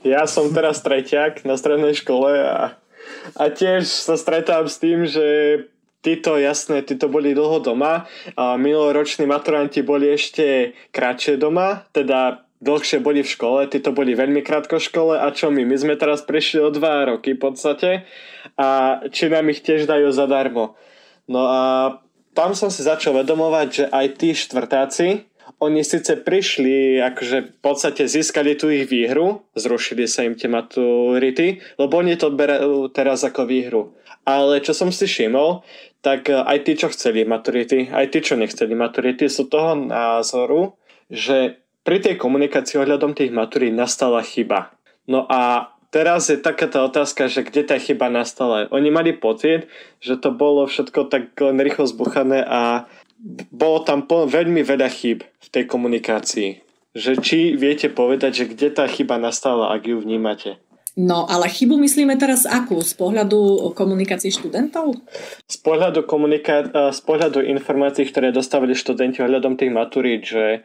Ja som teraz treťak na strednej škole a, a tiež sa stretám s tým, že títo, jasné, títo boli dlho doma a minuloroční maturanti boli ešte kratšie doma, teda dlhšie boli v škole, títo boli veľmi krátko v škole a čo my? My sme teraz prišli o dva roky v podstate a či nám ich tiež dajú zadarmo. No a tam som si začal vedomovať, že aj tí štvrtáci, oni síce prišli, akože v podstate získali tú ich výhru, zrušili sa im tie maturity, lebo oni to berú teraz ako výhru. Ale čo som si všimol, tak aj tí, čo chceli maturity, aj tí, čo nechceli maturity, sú toho názoru, že pri tej komunikácii ohľadom tých maturít nastala chyba. No a teraz je taká tá otázka, že kde tá chyba nastala. Oni mali pocit, že to bolo všetko tak len rýchlo zbuchané a bolo tam veľmi veľa chyb v tej komunikácii. Že či viete povedať, že kde tá chyba nastala, ak ju vnímate? No, ale chybu myslíme teraz akú? Z pohľadu komunikácií študentov? Z pohľadu, komunika- z pohľadu informácií, ktoré dostávali študenti ohľadom tých maturít, že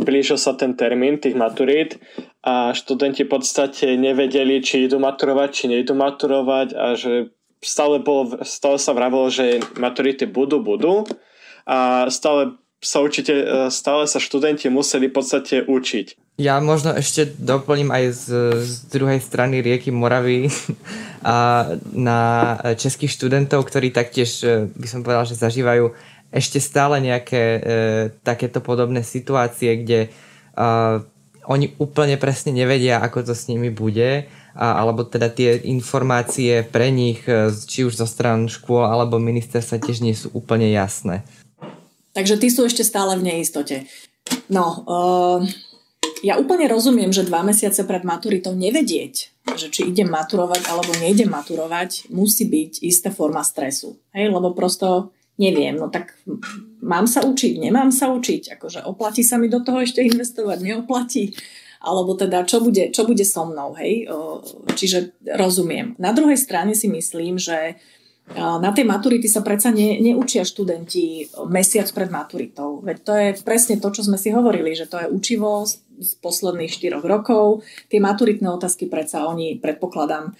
blížil sa ten termín tých maturít a študenti v podstate nevedeli, či idú maturovať, či neidú maturovať a že stále, bolo, stále sa vravilo, že maturity budú, budú a stále sa určite, stále sa študenti museli v podstate učiť. Ja možno ešte doplním aj z, z druhej strany rieky Moravy a na českých študentov, ktorí taktiež e, by som povedal, že zažívajú ešte stále nejaké e, takéto podobné situácie, kde e, oni úplne presne nevedia, ako to s nimi bude, a, alebo teda tie informácie pre nich, e, či už zo stran škôl alebo ministerstva tiež nie sú úplne jasné. Takže tí sú ešte stále v neistote. No, uh, ja úplne rozumiem, že dva mesiace pred maturitou nevedieť, že či idem maturovať alebo nejdem maturovať, musí byť istá forma stresu. Hej, lebo prosto neviem, no tak mám sa učiť, nemám sa učiť, akože oplatí sa mi do toho ešte investovať, neoplatí, alebo teda čo bude, čo bude so mnou, hej, čiže rozumiem. Na druhej strane si myslím, že na tej maturity sa predsa ne, neučia študenti mesiac pred maturitou. Veď to je presne to, čo sme si hovorili, že to je učivo z, posledných 4 rokov. Tie maturitné otázky predsa oni, predpokladám, e,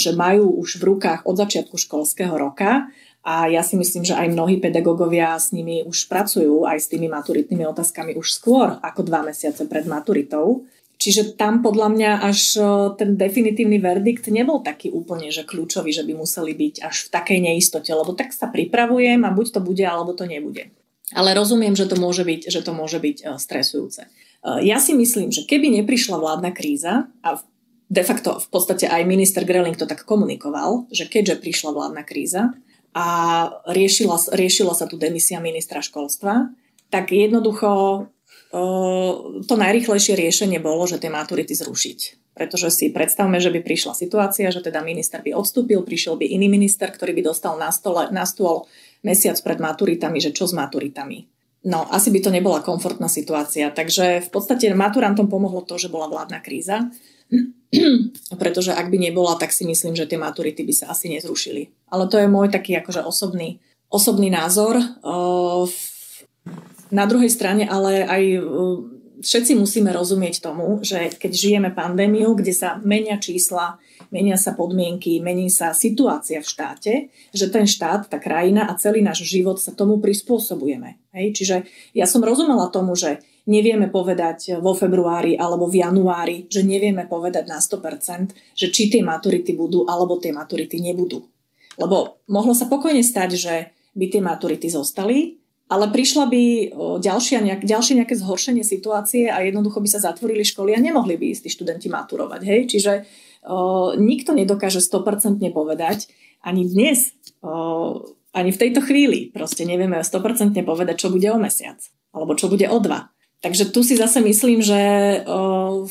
že majú už v rukách od začiatku školského roka a ja si myslím, že aj mnohí pedagógovia s nimi už pracujú, aj s tými maturitnými otázkami už skôr ako dva mesiace pred maturitou. Čiže tam podľa mňa až ten definitívny verdikt nebol taký úplne že kľúčový, že by museli byť až v takej neistote, lebo tak sa pripravujem a buď to bude, alebo to nebude. Ale rozumiem, že to môže byť, že to môže byť stresujúce. Ja si myslím, že keby neprišla vládna kríza, a de facto v podstate aj minister Greling to tak komunikoval, že keďže prišla vládna kríza a riešila, riešila sa tu demisia ministra školstva, tak jednoducho to najrychlejšie riešenie bolo, že tie maturity zrušiť. Pretože si predstavme, že by prišla situácia, že teda minister by odstúpil, prišiel by iný minister, ktorý by dostal na, stole, na stôl mesiac pred maturitami, že čo s maturitami. No, asi by to nebola komfortná situácia. Takže v podstate maturantom pomohlo to, že bola vládna kríza. Pretože ak by nebola, tak si myslím, že tie maturity by sa asi nezrušili. Ale to je môj taký akože osobný, osobný názor. Na druhej strane ale aj uh, všetci musíme rozumieť tomu, že keď žijeme pandémiu, kde sa menia čísla, menia sa podmienky, mení sa situácia v štáte, že ten štát, tá krajina a celý náš život sa tomu prispôsobujeme. Hej? Čiže ja som rozumela tomu, že nevieme povedať vo februári alebo v januári, že nevieme povedať na 100%, že či tie maturity budú alebo tie maturity nebudú. Lebo mohlo sa pokojne stať, že by tie maturity zostali, ale prišla by ďalšia, nejak, ďalšie nejaké zhoršenie situácie a jednoducho by sa zatvorili školy a nemohli by istí študenti maturovať. Hej? Čiže o, nikto nedokáže 100% povedať, ani dnes, o, ani v tejto chvíli proste nevieme 100% povedať, čo bude o mesiac, alebo čo bude o dva. Takže tu si zase myslím, že o,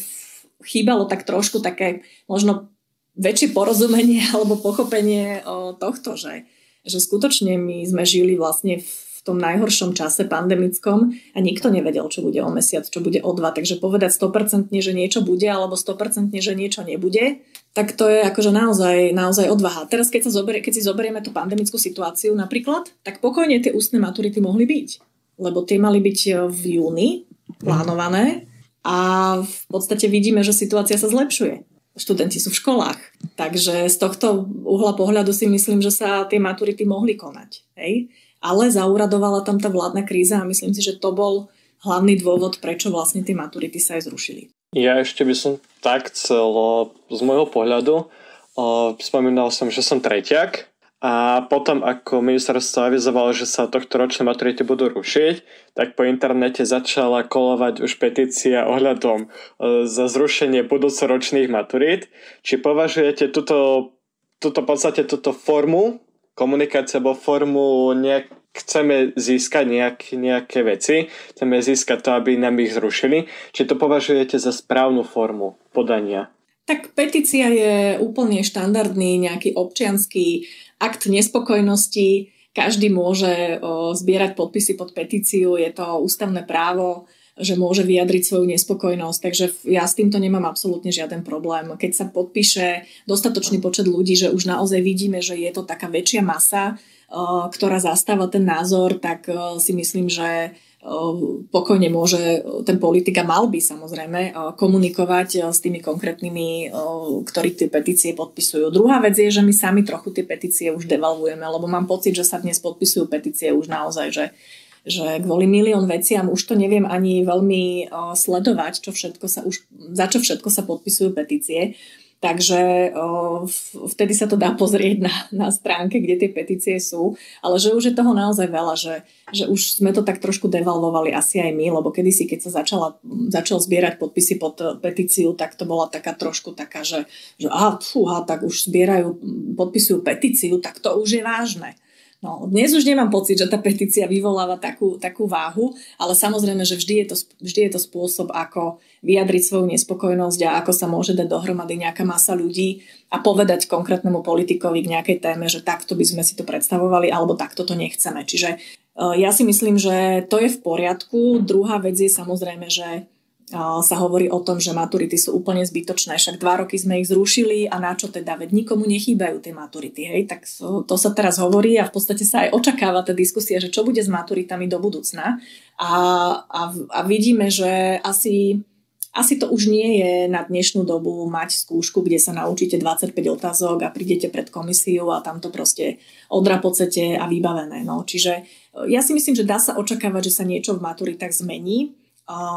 chýbalo tak trošku také možno väčšie porozumenie alebo pochopenie o, tohto, že, že skutočne my sme žili vlastne v tom najhoršom čase pandemickom a nikto nevedel, čo bude o mesiac, čo bude o dva. Takže povedať 100% že niečo bude alebo 100% že niečo nebude, tak to je akože naozaj, naozaj odvaha. Teraz keď, sa zoberie, keď si zoberieme tú pandemickú situáciu napríklad, tak pokojne tie ústne maturity mohli byť. Lebo tie mali byť e, v júni plánované a v podstate vidíme, že situácia sa zlepšuje študenti sú v školách. Takže z tohto uhla pohľadu si myslím, že sa tie maturity mohli konať. Hej? Ale zauradovala tam tá vládna kríza a myslím si, že to bol hlavný dôvod, prečo vlastne tie maturity sa aj zrušili. Ja ešte by som tak chcel z môjho pohľadu, spomínal som, že som treťak a potom ako ministerstvo avizovalo, že sa tohto ročné maturity budú rušiť, tak po internete začala kolovať už petícia ohľadom e, za zrušenie budúcoročných maturít. Či považujete túto, túto podstate túto formu komunikácia alebo formu nejak chceme získať nejak, nejaké veci, chceme získať to, aby nám ich zrušili. Či to považujete za správnu formu podania? Tak petícia je úplne štandardný nejaký občianský akt nespokojnosti. Každý môže o, zbierať podpisy pod petíciu, je to ústavné právo že môže vyjadriť svoju nespokojnosť. Takže ja s týmto nemám absolútne žiaden problém. Keď sa podpíše dostatočný počet ľudí, že už naozaj vidíme, že je to taká väčšia masa, eh, ktorá zastáva ten názor, tak eh, si myslím, že eh, pokojne môže ten politik a mal by samozrejme komunikovať s tými konkrétnymi, ktorí tie petície podpisujú. Druhá vec je, že my sami trochu tie petície už devalvujeme, lebo mám pocit, že sa dnes podpisujú petície už naozaj, že že kvôli milión veciam už to neviem ani veľmi sledovať, čo všetko sa už, za čo všetko sa podpisujú petície. Takže vtedy sa to dá pozrieť na, na stránke, kde tie petície sú, ale že už je toho naozaj veľa, že, že už sme to tak trošku devalvovali asi aj my, lebo kedysi, keď sa začala, začal zbierať podpisy pod petíciu, tak to bola taká trošku taká, že, že aha, fúha, tak už zbierajú, podpisujú petíciu, tak to už je vážne. No, dnes už nemám pocit, že tá petícia vyvoláva takú, takú váhu, ale samozrejme, že vždy je, to, vždy je to spôsob, ako vyjadriť svoju nespokojnosť a ako sa môže dať dohromady nejaká masa ľudí a povedať konkrétnemu politikovi k nejakej téme, že takto by sme si to predstavovali alebo takto to nechceme. Čiže e, ja si myslím, že to je v poriadku. Druhá vec je samozrejme, že sa hovorí o tom, že maturity sú úplne zbytočné, však dva roky sme ich zrušili a na čo teda, veď nikomu nechýbajú tie maturity, hej, tak to, sa teraz hovorí a v podstate sa aj očakáva tá diskusia, že čo bude s maturitami do budúcna. A, a, a vidíme, že asi, asi to už nie je na dnešnú dobu mať skúšku, kde sa naučíte 25 otázok a prídete pred komisiu a tam to proste odrapocete a vybavené, no, čiže ja si myslím, že dá sa očakávať, že sa niečo v maturitách zmení,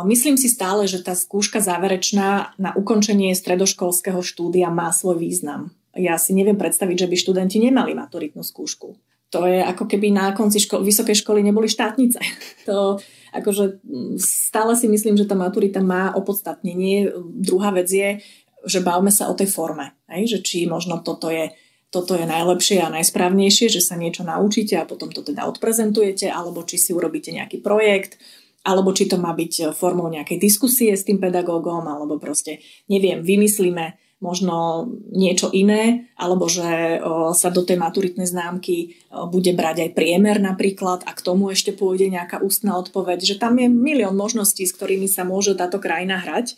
Myslím si stále, že tá skúška záverečná na ukončenie stredoškolského štúdia má svoj význam. Ja si neviem predstaviť, že by študenti nemali maturitnú skúšku. To je ako keby na konci ško- vysokej školy neboli štátnice. To, akože stále si myslím, že tá maturita má opodstatnenie. Druhá vec je, že bavme sa o tej forme. Hej? Že či možno toto je toto je najlepšie a najsprávnejšie, že sa niečo naučíte a potom to teda odprezentujete, alebo či si urobíte nejaký projekt, alebo či to má byť e, formou nejakej diskusie s tým pedagógom, alebo proste, neviem, vymyslíme možno niečo iné, alebo že o, sa do tej maturitnej známky o, bude brať aj priemer napríklad a k tomu ešte pôjde nejaká ústna odpoveď, že tam je milión možností, s ktorými sa môže táto krajina hrať,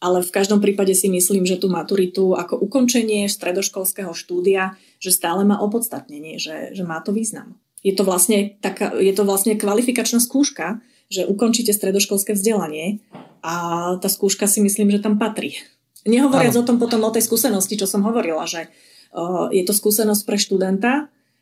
ale v každom prípade si myslím, že tú maturitu ako ukončenie stredoškolského štúdia, že stále má opodstatnenie, že, že má to význam. Je to, vlastne taká, je to vlastne kvalifikačná skúška, že ukončíte stredoškolské vzdelanie a tá skúška si myslím, že tam patrí. Nehovoriac ano. o tom potom o tej skúsenosti, čo som hovorila, že uh, je to skúsenosť pre študenta,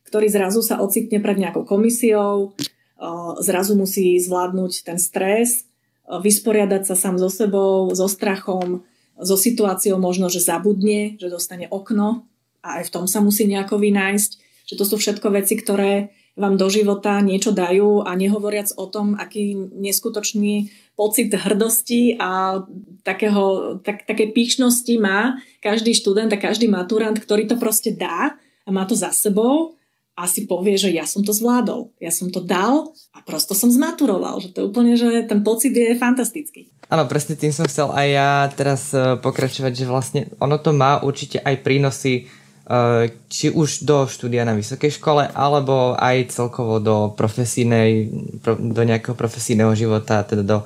ktorý zrazu sa ocitne pred nejakou komisiou, uh, zrazu musí zvládnuť ten stres, uh, vysporiadať sa sám so sebou, so strachom, so situáciou možno, že zabudne, že dostane okno a aj v tom sa musí nejako vynájsť. Že to sú všetko veci, ktoré vám do života niečo dajú a nehovoriac o tom, aký neskutočný pocit hrdosti a takého, tak, také píšnosti má každý študent a každý maturant, ktorý to proste dá a má to za sebou a si povie, že ja som to zvládol, ja som to dal a prosto som zmaturoval. Že to je úplne, že ten pocit je fantastický. Áno, presne tým som chcel aj ja teraz eh, pokračovať, že vlastne ono to má určite aj prínosy či už do štúdia na vysokej škole, alebo aj celkovo do profesínej, do nejakého profesijného života, teda do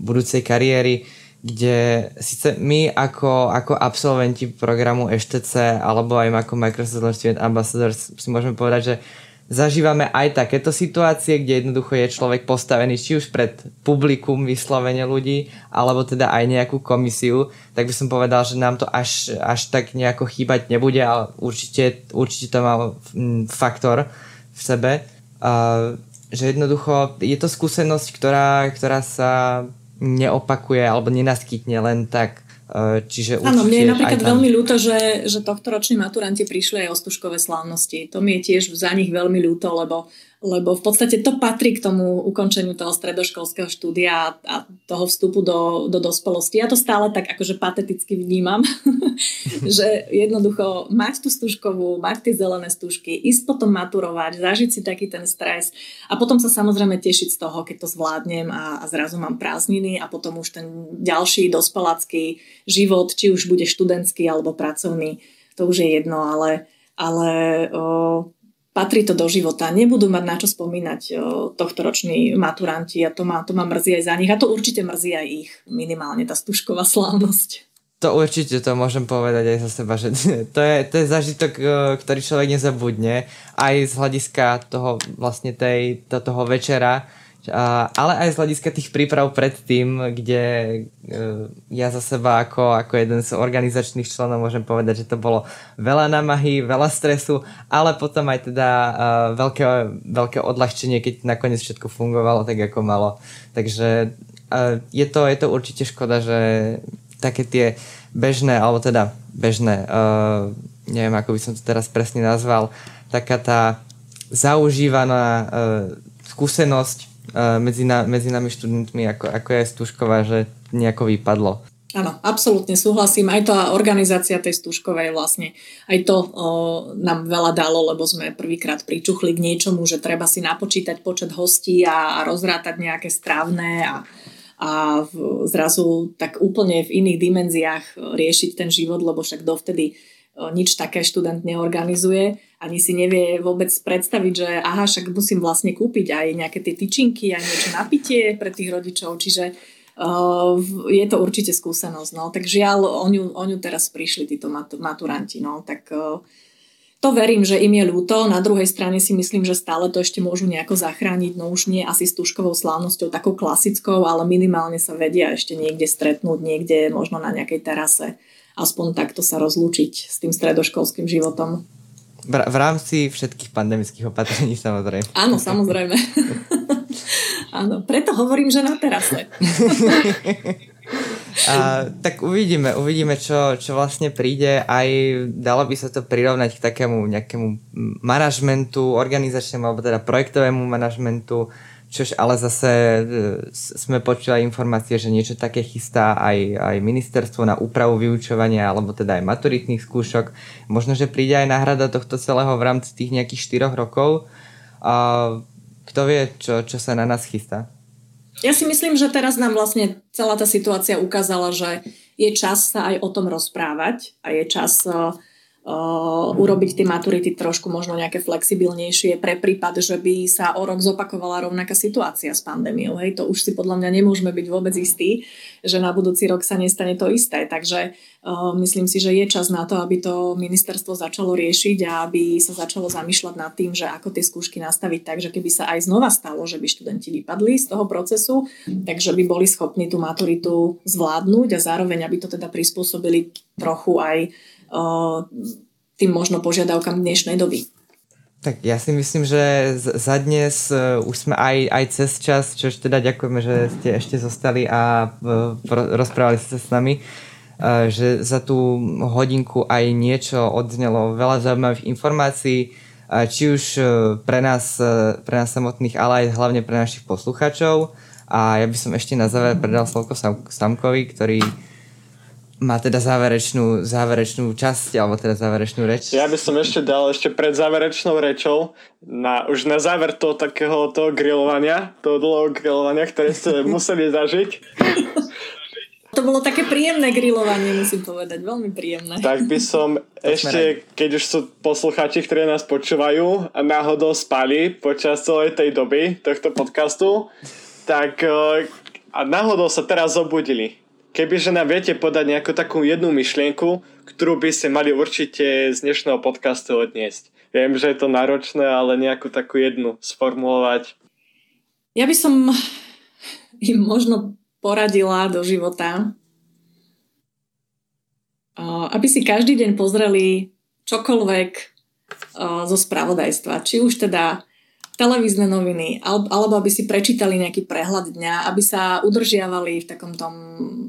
budúcej kariéry, kde síce my ako, ako absolventi programu EŠTC alebo aj ako Microsoft Student Ambassadors si môžeme povedať, že zažívame aj takéto situácie, kde jednoducho je človek postavený či už pred publikum vyslovene ľudí, alebo teda aj nejakú komisiu, tak by som povedal, že nám to až, až tak nejako chýbať nebude, ale určite, určite to má mm, faktor v sebe. Uh, že jednoducho je to skúsenosť, ktorá, ktorá sa neopakuje alebo nenaskytne len tak Eh, čiže Áno, mne je napríklad tam... veľmi ľúto, že, že tohto roční maturanti prišli aj o stužkové slávnosti. To mi je tiež za nich veľmi ľúto, lebo lebo v podstate to patrí k tomu ukončeniu toho stredoškolského štúdia a toho vstupu do, do dospelosti. Ja to stále tak akože pateticky vnímam, že jednoducho mať tú stužkovú, mať tie zelené stužky, ísť potom maturovať, zažiť si taký ten stres a potom sa samozrejme tešiť z toho, keď to zvládnem a, a zrazu mám prázdniny a potom už ten ďalší dospelácky život, či už bude študentský alebo pracovný, to už je jedno, ale, ale o, patrí to do života. Nebudú mať na čo spomínať tohto roční maturanti a to ma, to ma mrzí aj za nich a to určite mrzí aj ich, minimálne tá stužková slávnosť. To určite to môžem povedať aj za seba, že to je, to je zažitok, ktorý človek nezabudne aj z hľadiska toho vlastne tej, toho večera, ale aj z hľadiska tých príprav predtým, kde e, ja za seba ako, ako jeden z organizačných členov môžem povedať, že to bolo veľa namahy, veľa stresu, ale potom aj teda e, veľké, veľké odľahčenie, keď nakoniec všetko fungovalo tak, ako malo. Takže e, je to, je to určite škoda, že také tie bežné, alebo teda bežné, neviem, ako by som to teraz presne nazval, taká tá zaužívaná skúsenosť medzi, na, medzi nami študentmi, ako, ako je Stužková, že nejako vypadlo. Áno, absolútne súhlasím. Aj tá organizácia tej Stužkovej vlastne, aj to o, nám veľa dalo, lebo sme prvýkrát pričuchli k niečomu, že treba si napočítať počet hostí a, a rozrátať nejaké strávne a, a v, zrazu tak úplne v iných dimenziách riešiť ten život, lebo však dovtedy nič také študent neorganizuje, ani si nevie vôbec predstaviť, že aha, však musím vlastne kúpiť aj nejaké tie tyčinky, aj niečo na pitie pre tých rodičov, čiže uh, je to určite skúsenosť. No. Tak žiaľ, o ňu, o ňu teraz prišli títo maturanti. No. Tak uh, to verím, že im je ľúto. Na druhej strane si myslím, že stále to ešte môžu nejako zachrániť. No už nie asi s tuškovou slávnosťou, takou klasickou, ale minimálne sa vedia ešte niekde stretnúť, niekde možno na nejakej terase aspoň takto sa rozlúčiť s tým stredoškolským životom. V, rámci všetkých pandemických opatrení samozrejme. Áno, samozrejme. Áno, preto hovorím, že na terase. A, tak uvidíme, uvidíme, čo, čo vlastne príde. Aj dalo by sa to prirovnať k takému nejakému manažmentu, organizačnému alebo teda projektovému manažmentu, Čož ale zase e, sme počuli informácie, že niečo také chystá aj, aj ministerstvo na úpravu vyučovania alebo teda aj maturitných skúšok. Možno, že príde aj náhrada tohto celého v rámci tých nejakých 4 rokov. A kto vie, čo, čo sa na nás chystá? Ja si myslím, že teraz nám vlastne celá tá situácia ukázala, že je čas sa aj o tom rozprávať a je čas uh, urobiť tie maturity trošku možno nejaké flexibilnejšie pre prípad, že by sa o rok zopakovala rovnaká situácia s pandémiou. Hej, to už si podľa mňa nemôžeme byť vôbec istí, že na budúci rok sa nestane to isté. Takže uh, myslím si, že je čas na to, aby to ministerstvo začalo riešiť a aby sa začalo zamýšľať nad tým, že ako tie skúšky nastaviť tak, že keby sa aj znova stalo, že by študenti vypadli z toho procesu, takže by boli schopní tú maturitu zvládnuť a zároveň, aby to teda prispôsobili trochu aj tým možno požiadavkám dnešnej doby. Tak ja si myslím, že za dnes e, už sme aj, aj cez čas, čož teda ďakujeme, že ste ešte zostali a e, rozprávali ste s nami, že za tú hodinku aj niečo odznelo, veľa zaujímavých informácií, či už pre nás, pre nás samotných, ale aj hlavne pre našich poslucháčov. A ja by som ešte na záver predal slovko Samkovi, ktorý má teda záverečnú, záverečnú časť, alebo teda záverečnú reč. Ja by som ešte dal ešte pred záverečnou rečou, na, už na záver toho takého toho grilovania, toho dlhého grilovania, ktoré ste museli zažiť. To bolo také príjemné grilovanie, musím povedať, veľmi príjemné. Tak by som ešte, keď už sú poslucháči, ktorí nás počúvajú a náhodou spali počas celej tej doby tohto podcastu, tak eh, a náhodou sa teraz zobudili Kebyže nám viete podať nejakú takú jednu myšlienku, ktorú by ste mali určite z dnešného podcastu odniesť. Viem, že je to náročné, ale nejakú takú jednu sformulovať. Ja by som im možno poradila do života, aby si každý deň pozreli čokoľvek zo spravodajstva. Či už teda televízne noviny, alebo aby si prečítali nejaký prehľad dňa, aby sa udržiavali v takom tom,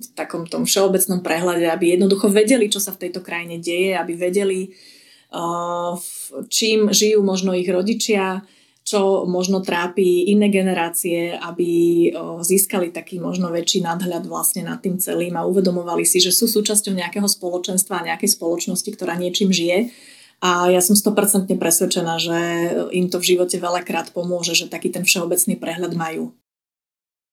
v takom tom všeobecnom prehľade, aby jednoducho vedeli, čo sa v tejto krajine deje, aby vedeli, uh, čím žijú možno ich rodičia, čo možno trápi iné generácie, aby uh, získali taký možno väčší nadhľad vlastne nad tým celým a uvedomovali si, že sú súčasťou nejakého spoločenstva nejakej spoločnosti, ktorá niečím žije a ja som 100% presvedčená, že im to v živote veľakrát pomôže, že taký ten všeobecný prehľad majú.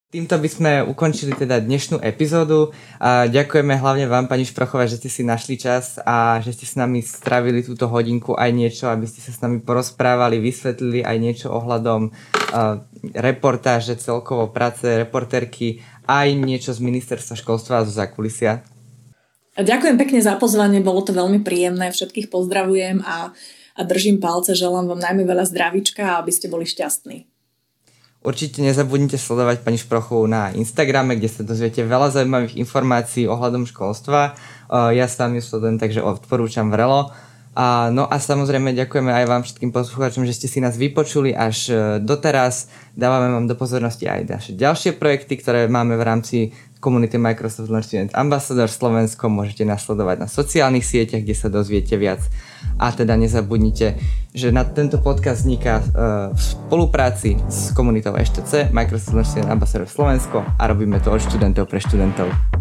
Týmto by sme ukončili teda dnešnú epizódu. A ďakujeme hlavne vám, pani Šprochová, že ste si našli čas a že ste s nami stravili túto hodinku aj niečo, aby ste sa s nami porozprávali, vysvetlili aj niečo ohľadom uh, reportáže, celkovo práce reporterky, aj niečo z ministerstva školstva a zo zákulisia. Ďakujem pekne za pozvanie, bolo to veľmi príjemné, všetkých pozdravujem a, a držím palce, želám vám najmä veľa zdravíčka a aby ste boli šťastní. Určite nezabudnite sledovať pani Šprochu na Instagrame, kde sa dozviete veľa zaujímavých informácií ohľadom školstva. Ja sám ju sledujem, takže odporúčam vrelo. A, no a samozrejme ďakujeme aj vám všetkým poslucháčom, že ste si nás vypočuli až e, doteraz. Dávame vám do pozornosti aj naše ďalšie projekty, ktoré máme v rámci komunity Microsoft Learn Student Ambassador Slovensko. Môžete nasledovať na sociálnych sieťach, kde sa dozviete viac. A teda nezabudnite, že na tento podcast vzniká uh, v spolupráci s komunitou EŠTC Microsoft Learn Student Ambassador Slovensko a robíme to od študentov pre študentov.